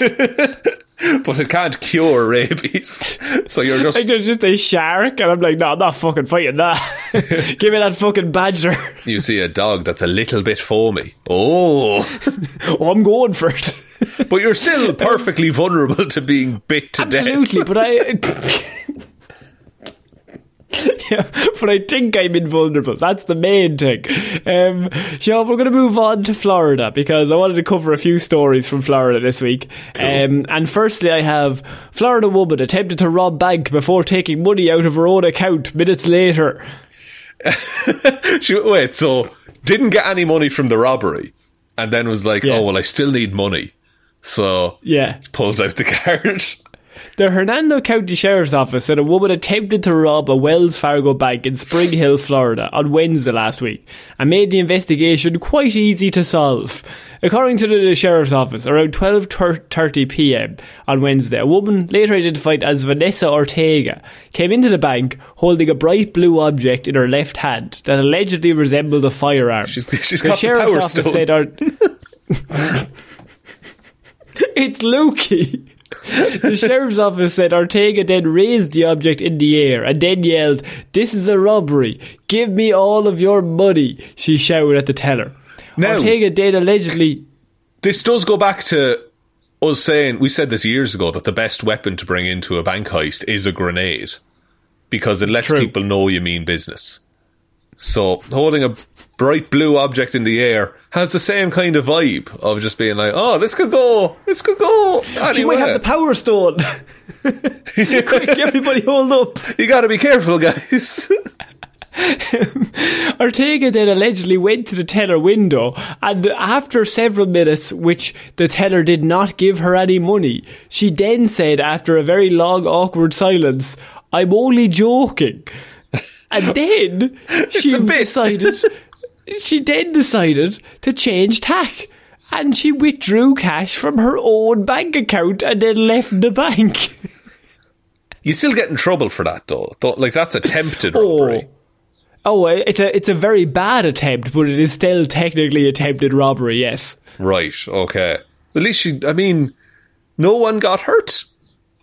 but it can't cure rabies. So you're just like there's just a shark, and I'm like, no, I'm not fucking fighting that. Give me that fucking badger. you see a dog that's a little bit foamy. Oh, oh, I'm going for it. but you're still perfectly vulnerable to being bit to Absolutely, death. but I. yeah, but I think I'm invulnerable. That's the main thing. Um, Shaun, we're going to move on to Florida because I wanted to cover a few stories from Florida this week. Um, and firstly, I have Florida woman attempted to rob bank before taking money out of her own account minutes later. She, wait, so didn't get any money from the robbery, and then was like, Yeah. "Oh well, I still need money," so Yeah. pulls out the card. The Hernando County Sheriff's Office said a woman attempted to rob a Wells Fargo bank in Spring Hill, Florida on Wednesday last week and made the investigation quite easy to solve. According to the Sheriff's Office, around 12.30 pm on Wednesday, a woman later identified as Vanessa Ortega came into the bank holding a bright blue object in her left hand that allegedly resembled a firearm. She's- she's the got the Sheriff's Power Office Stone. said our, it's Lukey. The sheriff's office said Ortega then raised the object in the air and then yelled, This is a robbery. Give me all of your money, she shouted at the teller. Now- Ortega then allegedly. This does go back to us saying we said this years ago that the best weapon to bring into a bank heist is a grenade because it lets True. people know you mean business. So holding a bright blue object in the air has the same kind of vibe of just being like, "Oh, this could go, this could go." Anyway, She might have the power stone. Quick, everybody hold up. you got to be careful, guys. Ortega then allegedly went to the teller window, and after several minutes, which the teller did not give her any money, she then said, after a very long, awkward silence, I'm only joking. And then she decided, she then decided to change tack. And she withdrew cash from her own bank account and then left the bank. you still get in trouble for that, though. Like that's attempted Oh. robbery. Oh, eh, it's a it's a very bad attempt, but it is still technically attempted robbery. Yes. Right. Okay. At least she. I mean, no one got hurt,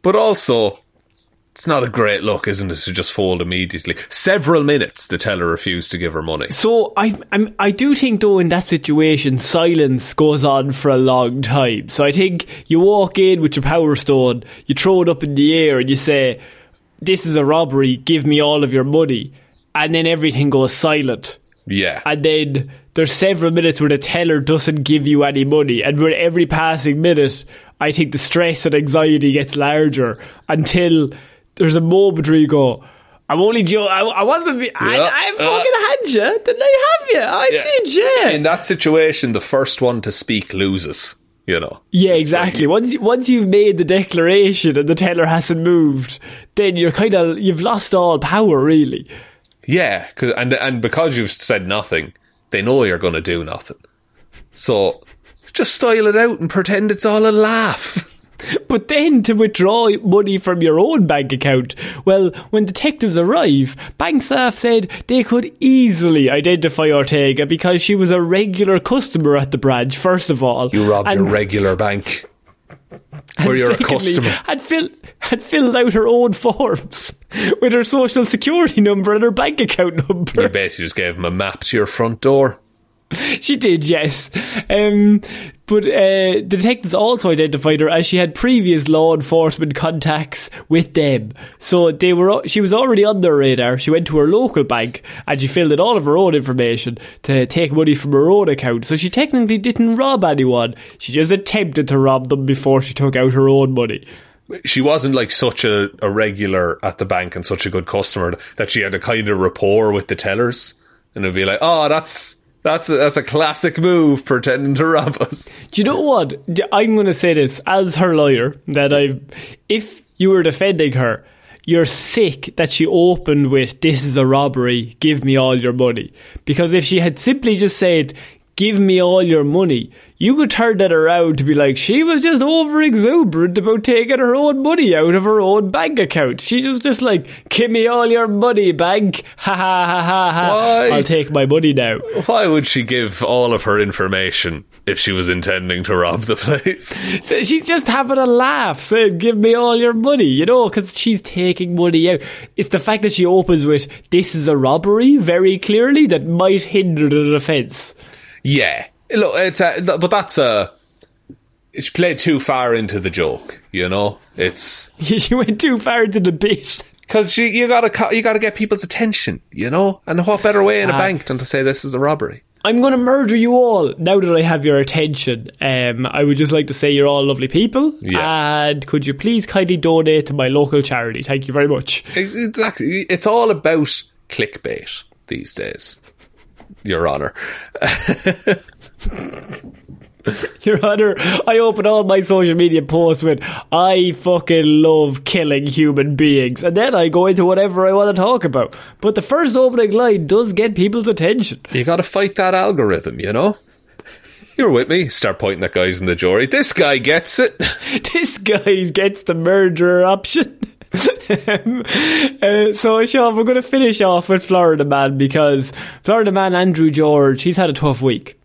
but also. It's not a great look, isn't it, to just fold immediately? Several minutes, the teller refused to give her money. So I I'm, I do think though in that situation silence goes on for a long time. So I think you walk in with your power stone, you throw it up in the air, and you say, "This is a robbery. Give me all of your money," and then everything goes silent. Yeah. And then there's several minutes where the teller doesn't give you any money, and with every passing minute, I think the stress and anxiety gets larger until there's a moment where you go, I'm only joking. I, I wasn't. Be- I, Yeah. I Uh, fucking had you. Didn't I have you? I did, yeah. In that situation, the first one to speak loses. You know. Yeah, exactly. Once you, once you've made the declaration and the teller hasn't moved, then you're kind of you've lost all power, really. Yeah, and and because you've said nothing, they know you're going to do nothing. So just style it out and pretend it's all a laugh. But then to withdraw money from your own bank account, well, when detectives arrive, bank staff said they could easily identify Ortega because she was a regular customer at the branch. First of all, You robbed and- your regular bank. where you're a customer. Had, fill, had filled out her own forms with her social security number and her bank account number. You basically just gave them a map to your front door. She did, yes. Um, but uh, detectives also identified her as she had previous law enforcement contacts with them. So they were. She was already on their radar. She went to her local bank and she filled in all of her own information to take money from her own account. So she technically didn't rob anyone. She just attempted to rob them before she took out her own money. She wasn't like such a, a regular at the bank and such a good customer that she had a kind of rapport with the tellers. And it'd be like, oh, that's that's a, that's a classic move, pretending to rob us. Do you know what? I'm going to say this as her lawyer that I, if you were defending her, you're sick that she opened with "This is a robbery. Give me all your money." Because if she had simply just said, "Give me all your money," you could turn that around to be like she was just over exuberant about taking her own money out of her own bank account. She just just like, "Give me all your money, bank." Ha ha ha ha ha. Why? I'll take my money now. Why would she give all of her information if she was intending to rob the place? So she's just having a laugh, saying, "Give me all your money," you know, because she's taking money out. It's the fact that she opens with "This is a robbery" very clearly that might hinder the defence. Yeah, look, it's a, but that's a. It's played too far into the joke, you know. It's she went too far into the bit. because you, you gotta you gotta get people's attention, you know. And what better way in a Ah. bank than to say this is a robbery? I'm going to murder you all now that I have your attention. Um, I would just like to say you're all lovely people, Yeah. and could you please kindly donate to my local charity? Thank you very much. Exactly, it's all about clickbait these days. Your Honor, Your Honour, I open all my social media posts with I fucking love killing human beings, and then I go into whatever I want to talk about. But the first opening line does get people's attention. you got to fight that algorithm, you know. You're with me. Start pointing at guys in the jury. This guy gets it. this guy gets the murderer option. Um, uh, so, Shaun, we're going to finish off with Florida Man because Florida Man Andrew George, he's had a tough week.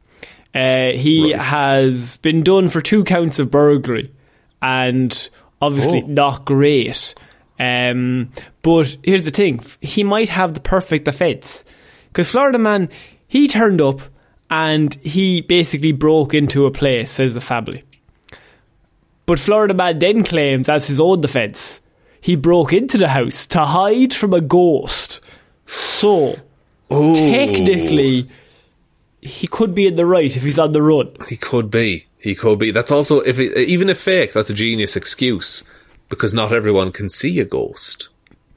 Uh, he Right. has been done for two counts of burglary and obviously Oh. not great. Um, but here's the thing he might have the perfect offence. Because Florida Man, he turned up and he basically broke into a place as a family. But Florida Man then claims, as his own defence, he broke into the house to hide from a ghost. So, Ooh. technically, he could be in the right if he's on the run. He could be. He could be. That's also if it, even if fake, that's a genius excuse because not everyone can see a ghost.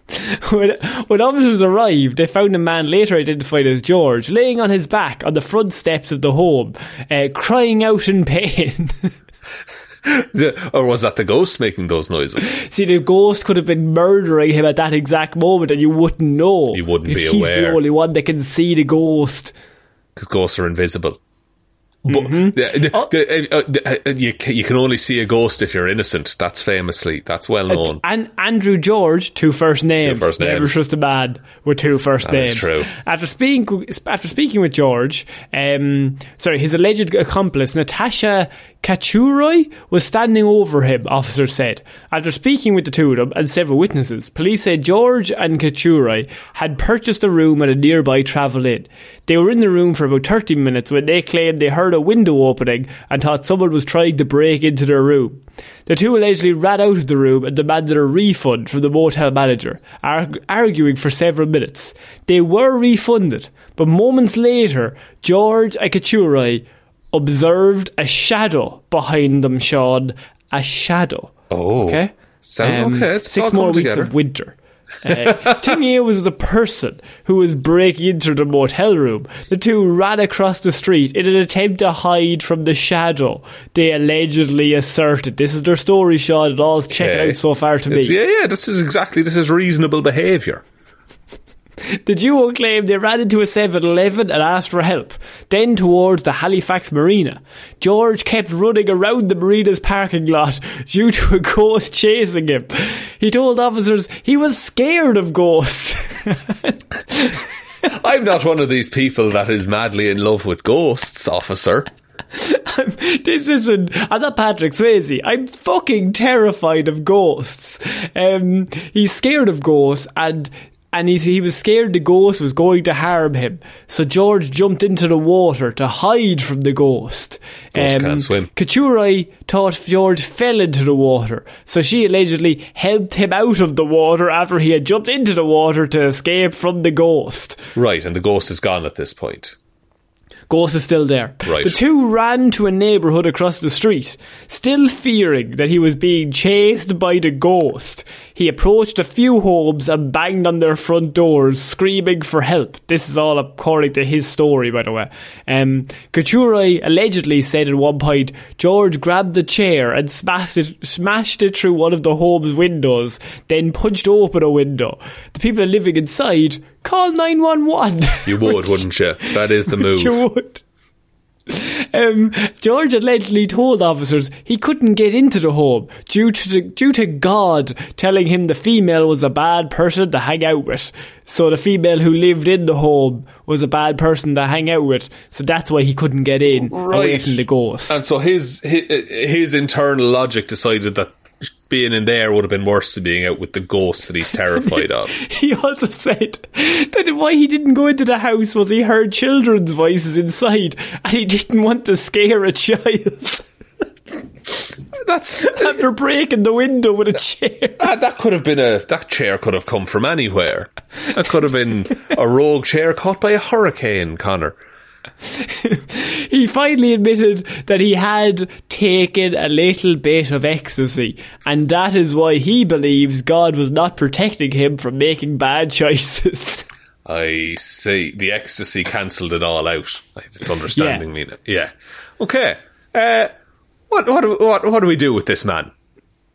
when, when officers arrived, they found a man later identified as George laying on his back on the front steps of the home, uh, crying out in pain. Or was that the ghost making those noises? See, the ghost could have been murdering him at that exact moment, and you wouldn't know. You wouldn't be he's the only one that can see the ghost. Because ghosts are invisible. But the, the, Oh. the, uh, uh, uh, you, you can only see a ghost if you're innocent. That's famously, that's well known. And Andrew George, two first names. first Never names. trust a man with two first That names. true. After speaking, after speaking with George, um, sorry, his alleged accomplice Natasha Kachuroy was standing over him. Officers said. After speaking with the two of them and several witnesses, police said George and Kachuroy had purchased a room at a nearby Travel Inn. They were in the room for about 30 minutes when they claimed they heard a window opening and thought someone was trying to break into their room. The two allegedly ran out of the room and demanded a refund from the motel manager, arg- arguing for several minutes. They were refunded, but moments later, George and Kachurai observed a shadow behind them, Shaun. A shadow. Oh. Okay? So Um, okay, it's six all more weeks together. of winter. Uh, Tingier was the person who was breaking into the motel room. The two ran across the street in an attempt to hide from the shadow. They allegedly asserted. This is their story, Shaun. It checking Okay. out so far to It's- me. yeah, yeah. This is exactly this is reasonable behaviour. The duo claimed they ran into a 7-Eleven and asked for help, then towards the Halifax Marina. George kept running around the marina's parking lot due to a ghost chasing him. He told officers he was scared of ghosts. I'm not one of these people that is madly in love with ghosts, officer. this isn't. I'm not Patrick Swayze. I'm fucking terrified of ghosts. Um, he's scared of ghosts, and and he's, he was scared the ghost was going to harm him. So George jumped into the water to hide from the ghost. Um, Ghosts can't swim. Kachurai thought George fell into the water, so she allegedly helped him out of the water after he had jumped into the water to escape from the ghost. Right, and the ghost is gone at this point. Ghost is still there. Right. The two ran to a neighbourhood across the street, still fearing that he was being chased by the ghost. He approached a few homes and banged on their front doors, screaming for help. This is all according to his story, by the way. Um, Kachurai allegedly said at one point, George grabbed the chair and smashed it, smashed it through one of the home's windows, then punched open a window. The people living inside called 911. You would, wouldn't you? That is the move. You Um, George allegedly told officers he couldn't get into the home due to the, due to God telling him the female was a bad person to hang out with. So the female who lived in the home was a bad person to hang out with. So that's why he couldn't get in away Right. from the ghost. And so his, his his internal logic decided that being in there would have been worse than being out with the ghost that he's terrified of. He also said that why he didn't go into the house was he heard children's voices inside and he didn't want to scare a child That's after breaking the window with a chair. ah, that could have been a that chair could have come from anywhere. That could have been a rogue chair caught by a hurricane, Connor. He finally admitted that he had taken a little bit of ecstasy, and that is why he believes God was not protecting him from making bad choices. I see. The ecstasy cancelled it all out. It's understanding me. now. Yeah. Okay. Uh, what what what what do we do with this man?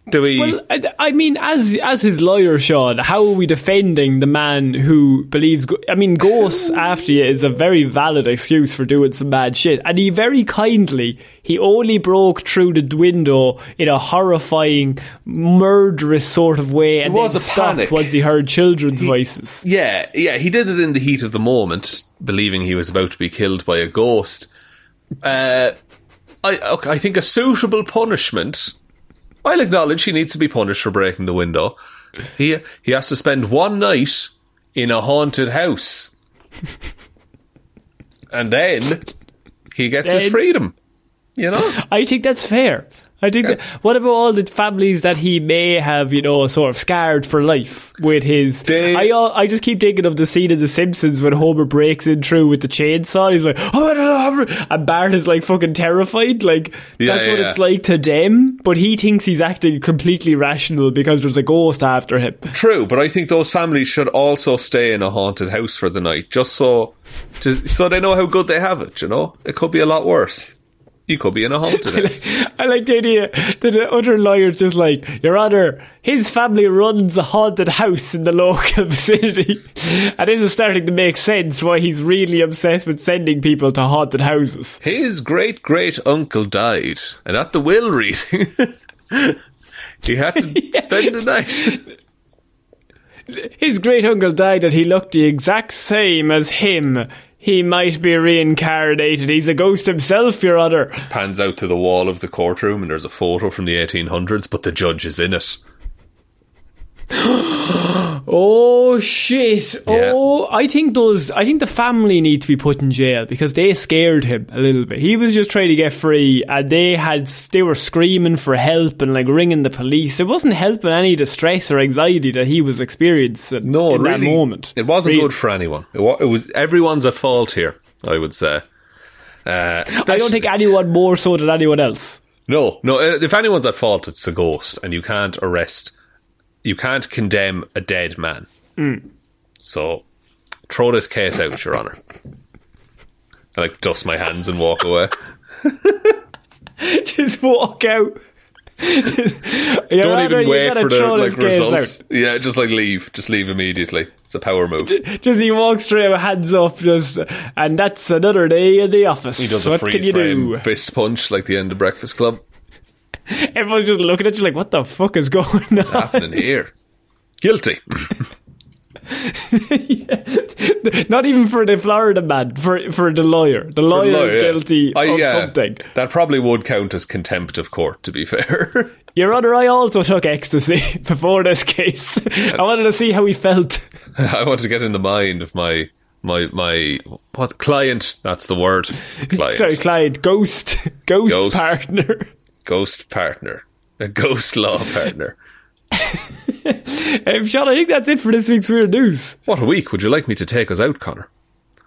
Do we? Well, I, I mean, as as his lawyer, Shaun, how are we defending the man who believes? go- I mean, ghosts after you is a very valid excuse for doing some bad shit, and he very kindly he only broke through the window in a horrifying, murderous sort of way, and was then a stopped panic. once he heard children's voices. yeah, yeah. He did it in the heat of the moment, believing he was about to be killed by a ghost. Uh, I okay, I think a suitable punishment. I'll acknowledge he needs to be punished for breaking the window. He he has to spend one night in a haunted house, and then he gets his freedom. You know. I think that's fair. I think. That, what about all the families that he may have, you know, sort of scarred for life with his? They- I I just keep thinking of the scene in The Simpsons when Homer breaks in through with the chainsaw. He's like, oh, and Bart is like fucking terrified. Like Yeah, that's yeah, what yeah. it's like to them. But he thinks he's acting completely rational because there's a ghost after him. True, but I think those families should also stay in a haunted house for the night, just so, just so they know how good they have it. You know, it could be a lot worse. You could be in a haunted house. I like the idea that the other lawyer's just like, Your Honour, his family runs a haunted house in the local vicinity. And this is starting to make sense why he's really obsessed with sending people to haunted houses. His great great uncle died, and at the will reading, he had to spend the night. His great uncle died and he looked the exact same as him. He might be reincarnated. He's a ghost himself, Your Honour. Pans out to the wall of the courtroom, and there's a photo from the 1800s, but the judge is in it. Oh shit! Yeah. Oh, I think those. I think the family need to be put in jail because they scared him a little bit. He was just trying to get free, and they had they were screaming for help and like ringing the police. It wasn't helping any distress or anxiety that he was experiencing. No, in really, that moment. it wasn't Really. good for anyone. It, wa- it was everyone's at fault here. I would say. Uh, I don't think anyone more so than anyone else. No, no. uh, If anyone's at fault, it's a ghost, and you can't arrest you can't condemn a dead man. Mm. So throw this case out, Your Honour. I like dust my hands and walk away. Just walk out. Don't even wait for the like results. Yeah, just like leave. Just leave immediately. It's a power move. Just he walks straight out, hands up, just and that's another day in the office. He does what a can freeze you frame do? fist punch like the end of Breakfast Club. Everyone's just looking at you like, what the fuck is going on? Happening here. Guilty. Not even for the Florida man, for for the lawyer. The lawyer, lawyer, is yeah. guilty I- of yeah, something. That probably would count as contempt of court, to be fair. Your Honour, I also took ecstasy before this case. I wanted to see how he felt. I want to get in the mind of my my my what client? That's the word. Client. Sorry, client, ghost, ghost, Ghost. partner. Ghost partner. A ghost law partner. Um, Shaun, I think that's it for this week's Weird News. What a week. Would you like me to take us out, Connor?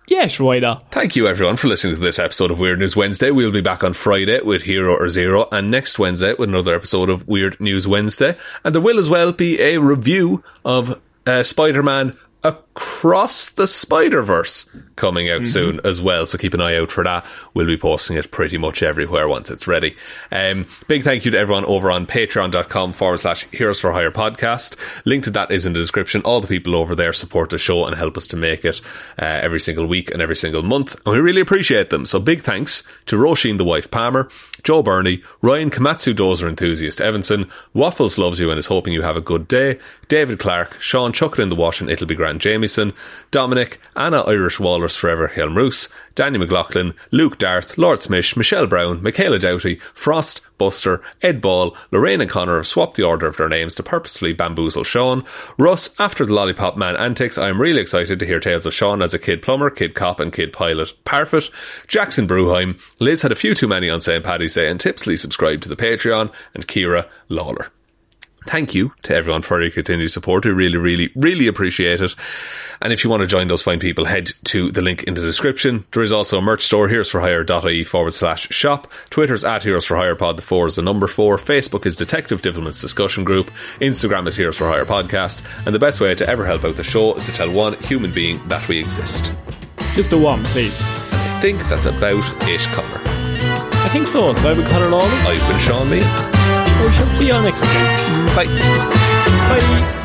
Yes, why not? Thank you, everyone, for listening to this episode of Weird News Wednesday. We'll be back on Friday with Hero or Zero, and next Wednesday with another episode of Weird News Wednesday. And there will as well be a review of uh, Spider Man Across the Spider Verse coming out soon as well. So keep an eye out for that. We'll be posting it pretty much everywhere once it's ready. Um, big thank you to everyone over on patreon.com forward slash Heroes for Hire podcast. Link to that is in the description. All the people over there support the show and help us to make it uh, every single week and every single month. And we really appreciate them. So big thanks to Róisín the wife Palmer, Joe Bernie, Ryan Komatsu Dozer enthusiast Evanson, Waffles loves you and is hoping you have a good day, David Clarke, Shaun Chuck it in the wash and it'll be grand Jamieson, Dominic, Anna Irish Forever Hjelmroos, Danny McLaughlin, Luke Darth, Lordsmish, Michelle Browne, Michaela Doughty, Frost, Buster, Ed Ball, Lorraine and Conor swap the order of their names to purposely bamboozle Shaun. Russ, after the Lollipop Man antics, I am really excited to hear tales of Shaun as a kid plumber, kid cop, and kid pilot. Parfitt, Jackson Brueheim, Liz had a few too many on St. Paddy's Day, and Tipsley subscribed to the Patreon, and Ciara Lawler. Thank you to everyone for your continued support. We really, really, really appreciate it. And if you want to join those fine people, head to the link in the description. There is also a merch store, heroesforhire.ie forward slash shop. Twitter's at Heroes for Hire Pod, the four is the number four. Facebook is Detective Divilment's discussion group. Instagram is Heroes for Hire Podcast. And the best way to ever help out the show is to tell one human being that we exist. Just a one, please. I think that's about it, Conor. I think so. So I would cut it all. I've been Sean Lee. We shall see you all next week. guys. Bye. Bye.